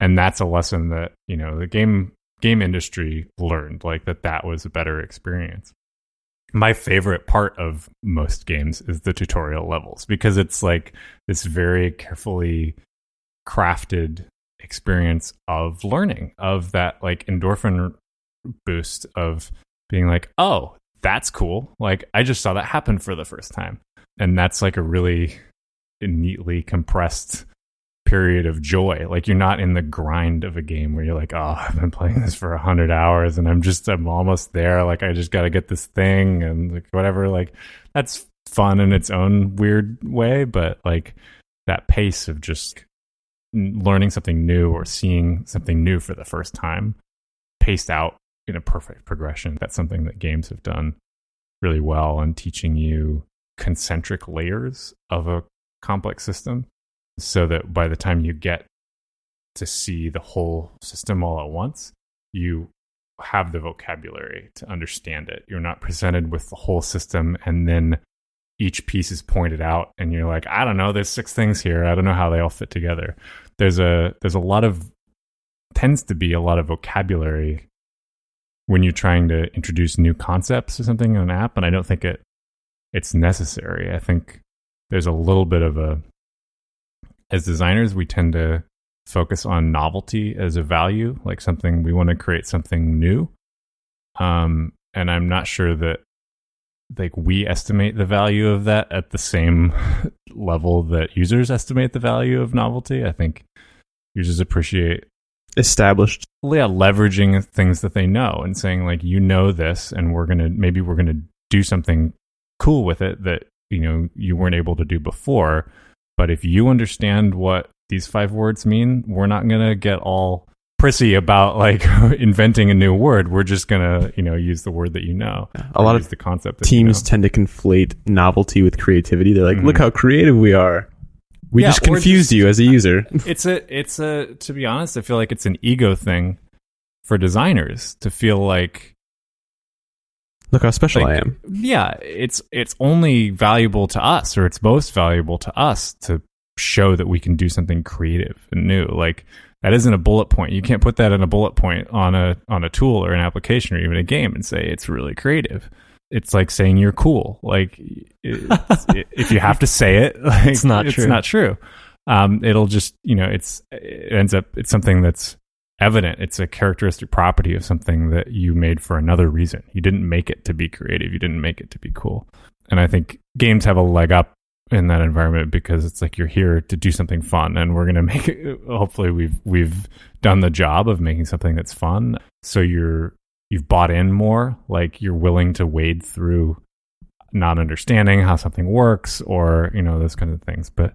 and that's a lesson that, you know, the game game industry learned like that that was a better experience. My favorite part of most games is the tutorial levels because it's like this very carefully crafted experience of learning of that like endorphin boost of being like, oh, that's cool. Like I just saw that happen for the first time. And that's like a really neatly compressed period of joy. Like you're not in the grind of a game where you're like, oh, I've been playing this for a hundred hours and I'm just I'm almost there. Like I just gotta get this thing and like whatever. Like that's fun in its own weird way, but like that pace of just learning something new or seeing something new for the first time paced out in a perfect progression. That's something that games have done really well on teaching you concentric layers of a complex system so that by the time you get to see the whole system all at once, you have the vocabulary to understand it. You're not presented with the whole system and then each piece is pointed out and you're like, I don't know, there's six things here. I don't know how they all fit together. There's a there's a lot of tends to be a lot of vocabulary when you're trying to introduce new concepts or something in an app and i don't think it it's necessary. I think there's a little bit of a as designers we tend to focus on novelty as a value like something we want to create something new. Um and i'm not sure that like we estimate the value of that at the same level that users estimate the value of novelty. I think users appreciate established. yeah, leveraging things that they know and saying like, you know this, and we're gonna maybe we're gonna do something cool with it that you know you weren't able to do before. But if you understand what these five words mean, we're not gonna get all prissy about like inventing a new word. We're just gonna you know use the word that you know. A lot of the concept. That you Teams know. tend to conflate novelty with creativity. They're like, Mhm. look how creative we are. We Yeah, just confused just- you as a user. it's a it's a to be honest i feel like it's an ego thing for designers to feel like look how special like, I am. yeah it's it's only valuable to us or it's most valuable to us to show that we can do something creative and new like that isn't a bullet point you can't put that in a bullet point on a on a tool or an application or even a game and say it's really creative it's like saying you're cool. Like it's, if you have to say it like, It's not true. it's true. not true. Um, it'll just you know it's it ends up it's something that's evident. It's a characteristic property of something that you made for another reason. You didn't make it to be creative. You didn't make it to be cool. And i think games have a leg up in that environment because it's like you're here to do something fun and we're going to make it hopefully we've we've done the job of making something that's fun. So you're you've bought in more like you're willing to wade through not understanding how something works or you know those kinds of things but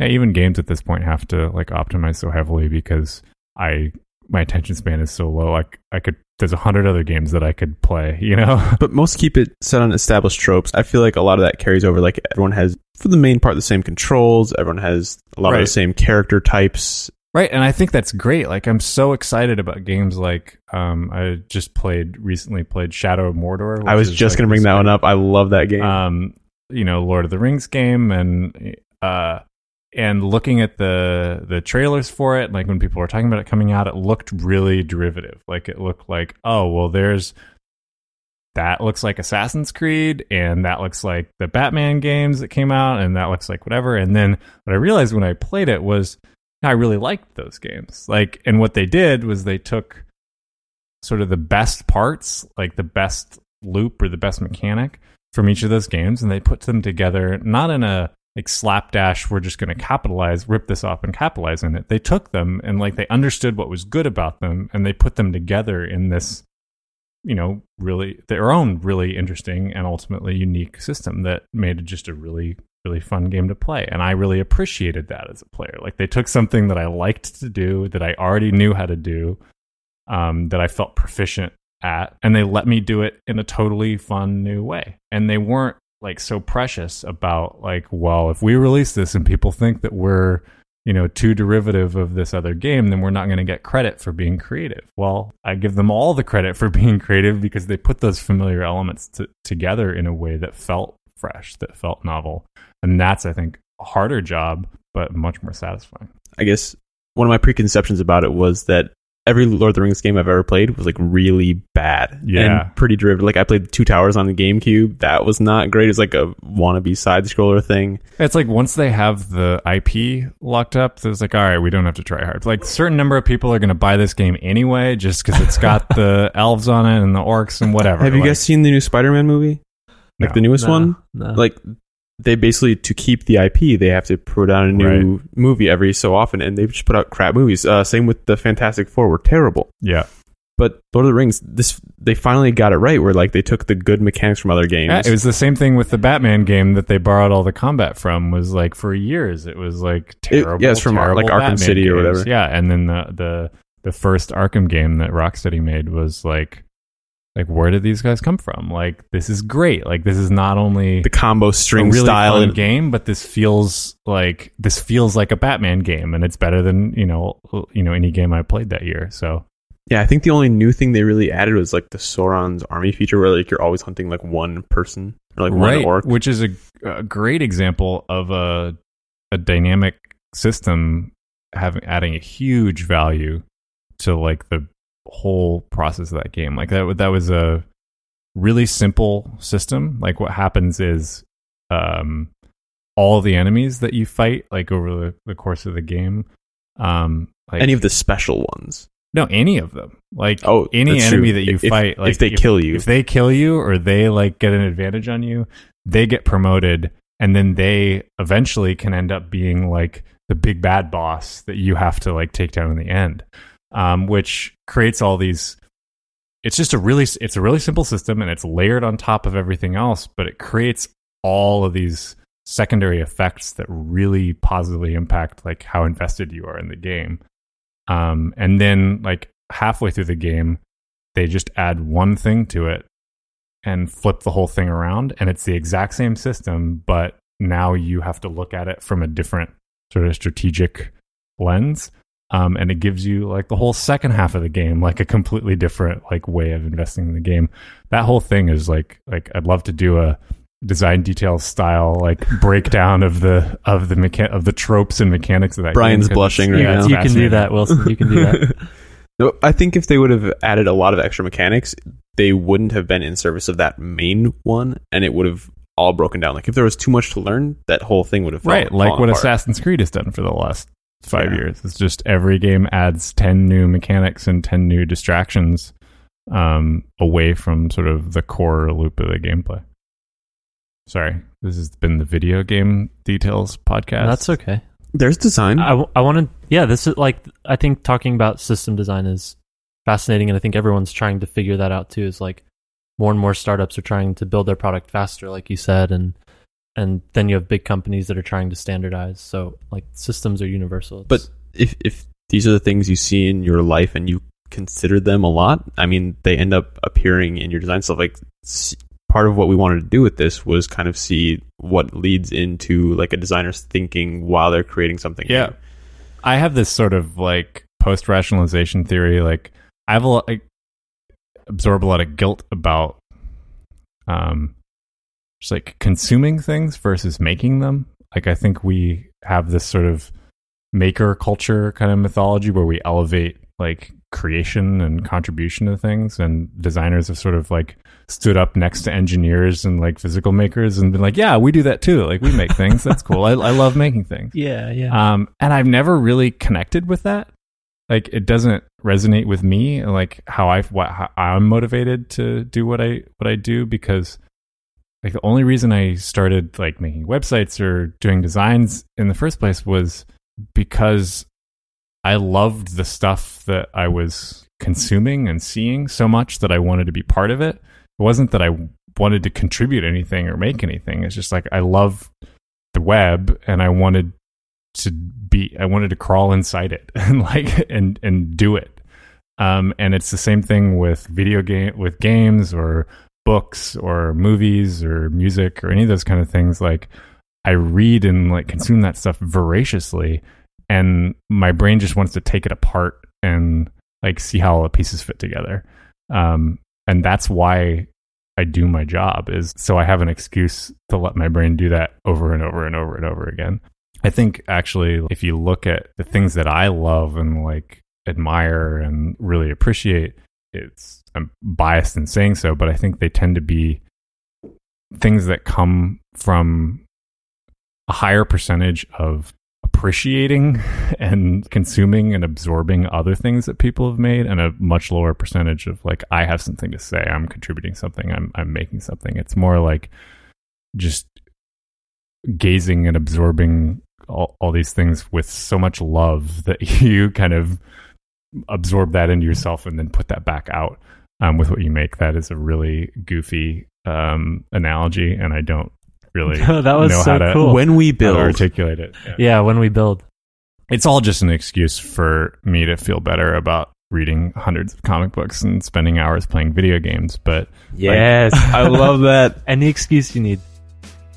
yeah, even games at this point have to like optimize so heavily because I my attention span is so low. Like I could there's a hundred other games that I could play, you know? But most keep it set on established tropes. I feel like a lot of that carries over. Like everyone has, for the main part, the same controls. Everyone has a lot of the same character types. Right. And I think that's great. Like I'm so excited about games like um I just played recently played Shadow of Mordor. I was just like, going to bring that one up. I love that game. um, you know, Lord of the Rings game, and uh, and looking at the the trailers for it, like when people were talking about it coming out, it looked really derivative. Like it looked like, oh, well, there's that looks like Assassin's Creed and that looks like the Batman games that came out and that looks like whatever. And then what I realized when I played it was I really liked those games. Like, and what they did was they took sort of the best parts, like the best loop or the best mechanic from each of those games, and they put them together not in a like slapdash we're just going to capitalize rip this off and capitalize in it they took them and like they understood what was good about them and they put them together in this you know really their own really interesting and ultimately unique system that made it just a really really fun game to play. And i really appreciated that as a player. Like they took something that i liked to do that i already knew how to do um, that i felt proficient at and they let me do it in a totally fun new way. And they weren't like so precious about like well if we release this and people think that we're you know too derivative of this other game then we're not going to get credit for being creative. Well i give them all the credit for being creative because they put those familiar elements to, together in a way that felt fresh that felt novel. And that's i think a harder job but much more satisfying. I guess one of my preconceptions about it was that every Lord of the Rings game I've ever played was like really bad. Yeah. And pretty derivative. Like I played Two Towers on the GameCube. That was not great. It's like a wannabe side scroller thing. It's like once they have the IP locked up, it's like, all right, we don't have to try hard. Like, certain number of people are going to buy this game anyway, just because it's got the elves on it and the orcs and whatever. Have you Like, guys seen the new Spider Man movie? Like No. the newest No, one? no. Like they basically to keep the IP, they have to put out a new movie every so often, and they've just put out crap movies. Uh, same with the Fantastic Four, were terrible. Yeah. But Lord of the Rings, this they finally got it right, where like they took the good mechanics from other games. Yeah, it was the same thing with the Batman game that they borrowed all the combat from. Was like for years, it was like terrible. yeah, it's from, like, Arkham Batman City or whatever. Yeah, and then the the the first Arkham game that Rocksteady made was like, like where did these guys come from? Like this is great. Like this is not only the combo string a really style and game, but this feels like this feels like a Batman game, and it's better than you know you know any game I played that year. So Yeah, I think the only new thing they really added was like the Sauron's army feature, where like you're always hunting like one person or like one orc. which is a, a great example of a a dynamic system having adding a huge value to like the whole process of that game. Like that that was a really simple system. Like what happens is um all the enemies that you fight like over the, the course of the game um like Any of the special ones. no any of them like Oh, any enemy true. that you If- fight like if they kill you. if they kill you or they like get an advantage on you they get promoted and then they eventually can end up being like the big bad boss that you have to like take down in the end um, which creates all these it's just a really it's a really simple system and it's layered on top of everything else but it creates all of these secondary effects that really positively impact like how invested you are in the game. Um, and then like halfway through the game they just add one thing to it and flip the whole thing around and it's the exact same system but now you have to look at it from a different sort of strategic lens um, and it gives you like the whole second half of the game like a completely different like way of investing in the game that whole thing is like like i'd love to do a design detail style like breakdown of the of the mecha- of the tropes and mechanics of that Brian's game 'cause blushing right yeah, now. it's you can do that, Wilson. You can do that. No, I think if they would have added a lot of extra mechanics, they wouldn't have been in service of that main one, and it would have all broken down. Like if there was too much to learn, that whole thing would have fallen- right like fallen what apart. assassin's creed has done for the last five Yeah. years it's just every game adds 10 new mechanics and 10 new distractions um, away from sort of the core loop of the gameplay sorry this has been the video game details podcast That's okay. There's design. I, I want to, yeah, this is like, I think talking about system design is fascinating. And I think everyone's trying to figure that out too. Is like more and more startups are trying to build their product faster, like you said. And, and then you have big companies that are trying to standardize. So like systems are universal. But if if these are the things you see in your life and you consider them a lot, I mean, they end up appearing in your design stuff. Like part of what we wanted to do with this was kind of see what leads into like a designer's thinking while they're creating something. Yeah. new. I have this sort of like post rationalization theory. Like I have a lot, I absorb a lot of guilt about, um, just like consuming things versus making them. Like I think we have this sort of maker culture kind of mythology where we elevate like creation and contribution to things, and designers have sort of like stood up next to engineers and like physical makers and been like, yeah, we do that too. Like we make things. That's cool. I, I love making things. Yeah, yeah. Um, and I've never really connected with that. Like it doesn't resonate with me, like how I what how I'm motivated to do what I what I do because like the only reason I started like making websites or doing designs in the first place was because I loved the stuff that I was consuming and seeing so much that I wanted to be part of it. It wasn't that I wanted to contribute anything or make anything. It's just like I love the web and I wanted to be I wanted to crawl inside it and like and and do it. Um, and it's the same thing with video game with games or books or movies or music or any of those kind of things. Like I read and like consume that stuff voraciously, and my brain just wants to take it apart and like see how all the pieces fit together. Um, and that's why I do my job is so I have an excuse to let my brain do that over and over and over and over again. I think actually, if you look at the things that I love and like admire and really appreciate, it's I'm biased in saying so, but I think they tend to be things that come from a higher percentage of appreciating and consuming and absorbing other things that people have made and a much lower percentage of like I have something to say, I'm contributing something, I'm I'm making something. It's more like just gazing and absorbing all, all these things with so much love that you kind of absorb that into yourself and then put that back out um, with what you make. That is a really goofy um, analogy, and I don't really that was know so how to, cool. When we how to build, articulate it. Yeah. yeah, when we build. It's all just an excuse for me to feel better about reading hundreds of comic books and spending hours playing video games. But yes, I love that. Any excuse you need.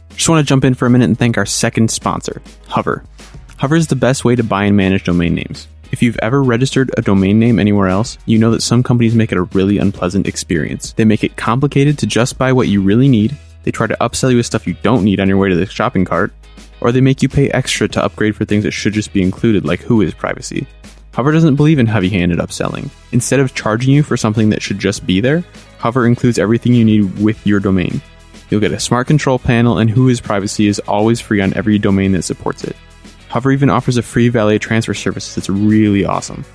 Just want to jump in for a minute and thank our second sponsor, Hover. Hover is the best way to buy and manage domain names. If you've ever registered a domain name anywhere else, you know that some companies make it a really unpleasant experience. They make it complicated to just buy what you really need, they try to upsell you with stuff you don't need on your way to the shopping cart, or they make you pay extra to upgrade for things that should just be included, like Whois privacy. Hover doesn't believe in heavy handed upselling. Instead of charging you for something that should just be there, Hover includes everything you need with your domain. You'll get a smart control panel, and Whois privacy is always free on every domain that supports it. Hover even offers a free valet transfer service that's really awesome.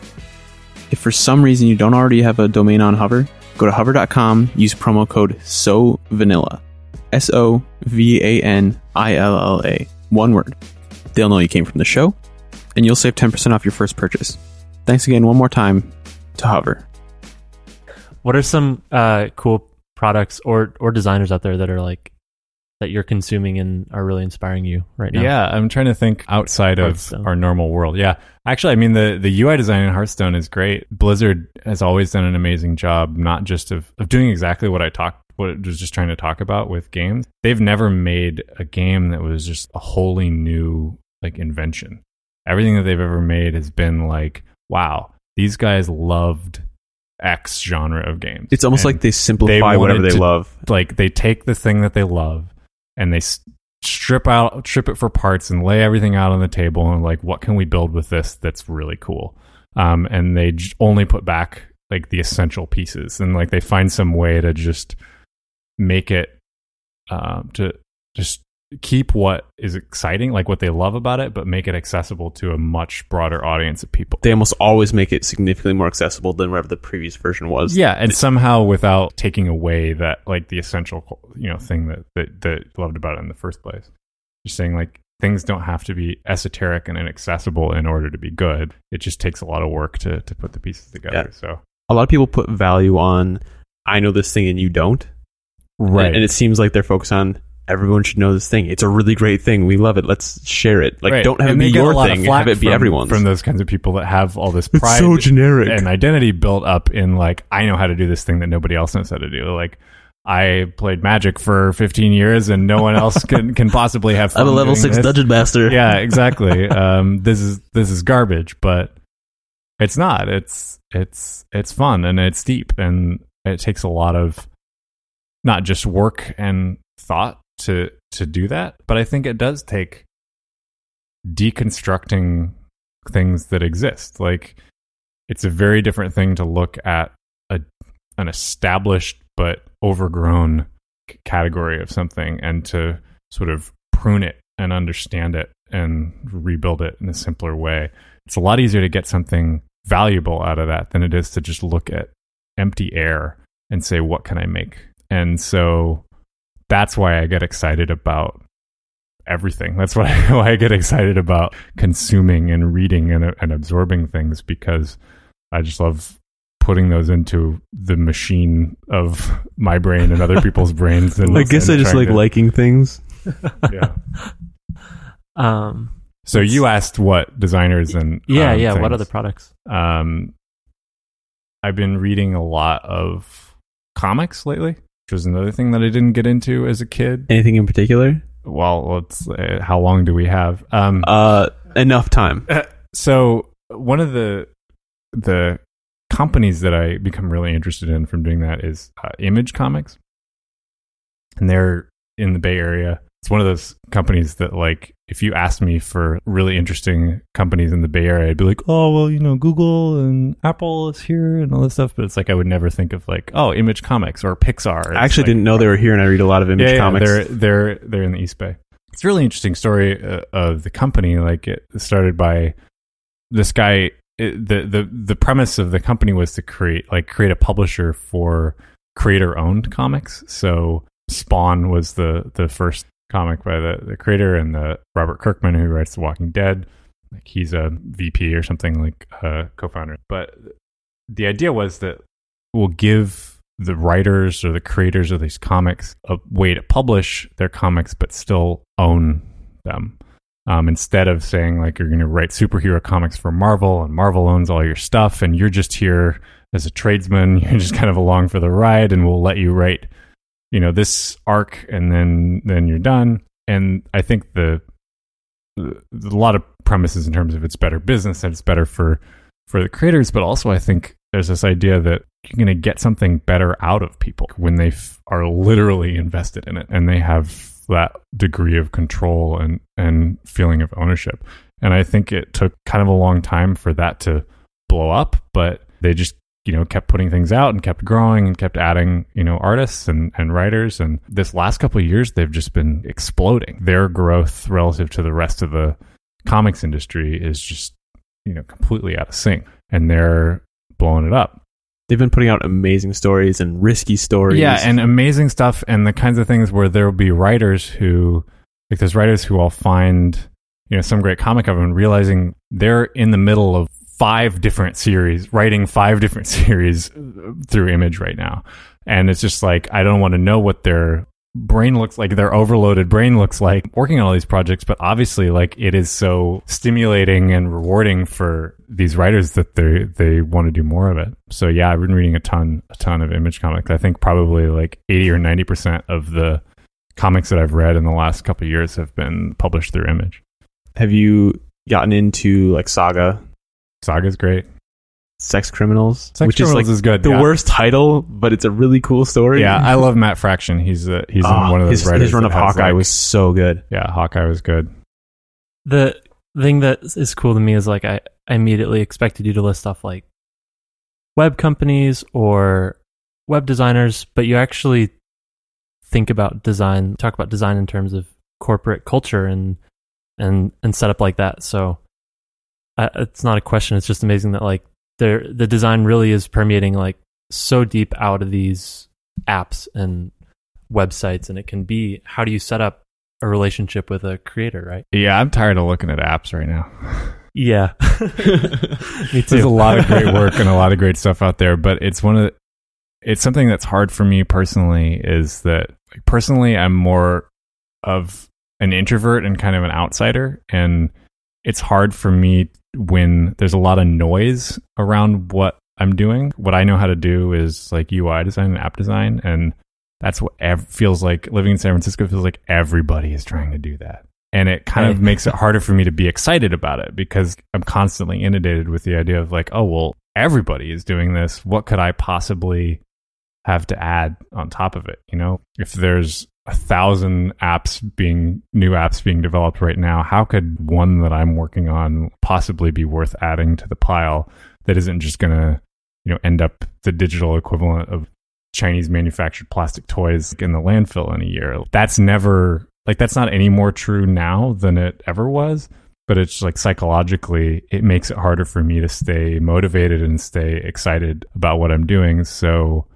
If for some reason you don't already have a domain on Hover, go to hover.com, use promo code SOVANILLA. S O V A N I L L A. One word. They'll know you came from the show, and you'll save 10% off your first purchase. Thanks again one more time to Hover. What are some uh, cool products or or designers out there that are like that you're consuming and are really inspiring you right now? Yeah, I'm trying to think outside of our normal world. Yeah, actually, I mean the the UI design in Hearthstone is great. Blizzard has always done an amazing job, not just of of doing exactly what I talked, what I was just trying to talk about with games. They've never made a game that was just a wholly new like invention. Everything that they've ever made has been like, wow, these guys loved X genre of games. It's almost And like they simplify whatever they to- love. like they take the thing that they love and they strip out strip it for parts and lay everything out on the table and like what can we build with this that's really cool? Um, and they j- only put back like the essential pieces and like they find some way to just make it um, to just keep what is exciting like what they love about it but make it accessible to a much broader audience of people They almost always make it significantly more accessible than whatever the previous version was. yeah, and somehow without taking away that like the essential you know thing that that that loved about it in the first place. You're saying like things don't have to be esoteric and inaccessible in order to be good. It just takes a lot of work to to put the pieces together. So A lot of people put value on, I know this thing and you don't. right, And, and it seems like they're focused on, everyone should know this thing. It's a really great thing. We love it. Let's share it. Like, Right. don't have And it be they get a your lot of thing. flack Have it be from- everyone's. from those kinds of people that have all this pride generic. and identity built up in like I know how to do this thing that nobody else knows how to do. Like I played Magic for 15 years and no one else can can possibly have. Fun I'm a level doing this. Dungeon master. yeah, exactly. um, this is this is garbage, but it's not. It's it's it's fun and it's deep and it takes a lot of not just work and thought to to do that, but I think it does take deconstructing things that exist. Like it's a very different thing to look at a an established but overgrown c- category of something and to sort of prune it and understand it and rebuild it in a simpler way. It's a lot easier to get something valuable out of that than it is to just look at empty air and say, what can I make? And so that's why I get excited about everything. That's why, why I get excited about consuming and reading and, and absorbing things because I just love putting those into the machine of my brain and other people's brains. And I guess I just like to- liking things. Yeah. Um, So you asked what designers and yeah, um, yeah. What other products? Um, I've been reading a lot of comics lately, which was another thing that I didn't get into as a kid. Anything in particular? Well, let's. Uh, how long do we have? Um, Uh, enough time. so one of the the companies that I become really interested in from doing that is uh, Image Comics, and they're in the Bay Area. It's one of those companies that, like, if you asked me for really interesting companies in the Bay Area, I'd be like, oh, well, you know, Google and Apple is here and all this stuff. But it's like I would never think of like, oh, Image Comics or Pixar. I actually like- didn't know they were here, and I read a lot of image yeah, yeah, comics. They're they're they're in the East Bay. It's a really interesting story uh, of the company. Like it started by this guy. It, the the the premise of the company was to create like create a publisher for creator owned comics. So Spawn was the the first comic by the the creator and the Robert Kirkman who writes The Walking Dead. Like he's a VP or something like a co-founder. But the idea was that we'll give the writers or the creators of these comics a way to publish their comics but still own them. Um, instead of saying like you're going to write superhero comics for Marvel and Marvel owns all your stuff and you're just here as a tradesman, you're just kind of along for the ride and we'll let you write, you know, this arc and then then you're done. And I think the, the a lot of premises in terms of it's better business and it's better for for the creators, but also I think there's this idea that you're going to get something better out of people when they f- are literally invested in it and they have that degree of control and and feeling of ownership. And I think it took kind of a long time for that to blow up, but they just you know kept putting things out and kept growing and kept adding you know artists and and writers. And this last couple of years they've just been exploding. Their growth relative to the rest of the comics industry is just you know completely out of sync and they're blowing it up. They've been putting out amazing stories and risky stories. yeah, and amazing stuff, and the kinds of things where there will be writers who, like, there's writers who I'll find, you know, some great comic of them, realizing they're in the middle of five different series, writing five different series through Image right now, and it's just like I don't want to know what their brain looks like their overloaded brain looks like working on all these projects but obviously like it is so stimulating and rewarding for these writers that they they want to do more of it. So yeah i've been reading a ton a ton of image comics. I think probably like 80 or 90 percent of the comics that i've read in the last couple years have been published through image. Have you gotten into like Saga, saga's great Sex Criminals, Sex which Criminals is like is good the yeah. worst title, but it's a really cool story. yeah i love matt fraction he's uh, he's Ah, in one of those his, writers his run of Hawkeye like- was so good. yeah hawkeye was good The thing that is cool to me is like I, I immediately expected you to list off like web companies or web designers, but you actually think about design, talk about design in terms of corporate culture and and and setup like that. So uh, it's not a question. It's just amazing that like there the design really is permeating like so deep out of these apps and websites, and it can be how do you set up a relationship with a creator, right? yeah i'm tired of looking at apps right now Yeah. Me too. There's a lot of great work and a lot of great stuff out there, but it's one of the, it's something that's hard for me personally is that like, personally I'm more of an introvert and kind of an outsider and it's hard for me when there's a lot of noise around what I'm doing. What I know how to do is like UI design and app design and that's what ev- feels like living in San Francisco feels like everybody is trying to do that and it kind of makes it harder for me to be excited about it because I'm constantly inundated with the idea of like, oh well, everybody is doing this. What could I possibly have to add on top of it? You know, if there's a thousand apps being new apps being developed right now, how could one that I'm working on possibly be worth adding to the pile that isn't just gonna, you know, end up the digital equivalent of Chinese manufactured plastic toys in the landfill in a year. That's never like that's not any more true now than it ever was. But it's like psychologically, it makes it harder for me to stay motivated and stay excited about what I'm doing. So,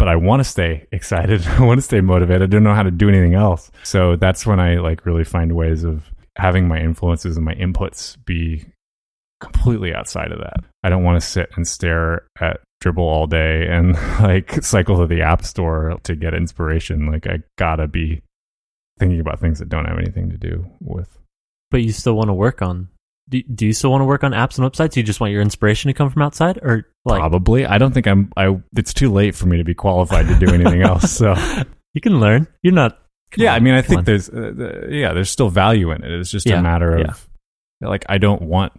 but I want to stay excited. I want to stay motivated. I don't know how to do anything else. So that's when I like really find ways of having my influences and my inputs be completely outside of that. I don't want to sit and stare at Dribbble all day and like cycle to the app store to get inspiration. Like I gotta be thinking about things that don't have anything to do with But you still want to work on. Do, do you still want to work on apps and websites? Do You just want your inspiration to come from outside, or like Probably. I don't think I'm. I. It's too late for me to be qualified to do anything else. So you can learn. You're not. come yeah, on, I mean, I think on. there's. Uh, the, yeah, there's still value in it. It's just Yeah, a matter of yeah. like I don't want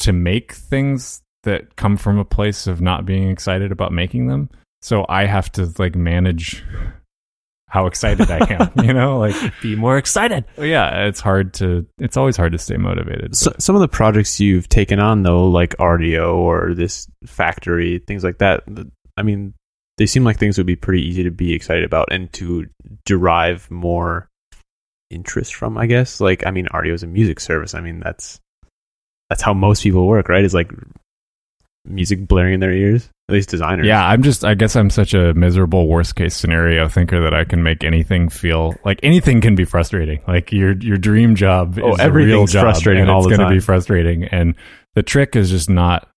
to make things that come from a place of not being excited about making them. So I have to like manage how excited I am. You know, like be more excited. yeah, it's hard to. It's always hard to stay motivated. So, some of the projects you've taken on though, like Rdio or this factory, things like that. I mean, they seem like things would be pretty easy to be excited about and to derive more interest from. I guess. Like, I mean, Rdio is a music service. I mean, that's that's how most people work, right? Is like music blaring in their ears. At least designers. Yeah, I'm just. I guess I'm such a miserable worst case scenario thinker that I can make anything feel like anything can be frustrating. Like your your dream job Oh, is a real everything's job, frustrating and all it's gonna be frustrating. And the trick is just not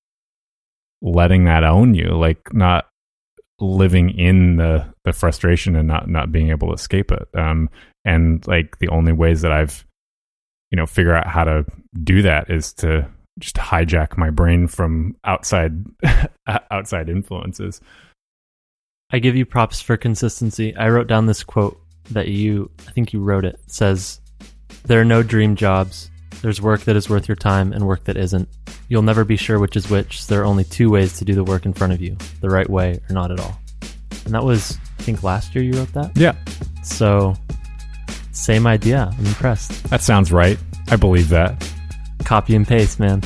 letting that own you. Like not living in the the frustration and not not being able to escape it. Um, and like the only ways that I've you know figure out how to do that is to just hijack my brain from outside outside influences. I give you props for consistency. I wrote down this quote that you, I think you wrote it. It says, There are no dream jobs. There's work that is worth your time and work that isn't. You'll never be sure which is which. So there are only two ways to do the work in front of you the right way or not at all. And that was, I think, last year you wrote that. Yeah, So, same idea. I'm impressed. that sounds right. I believe that. Copy and paste, man.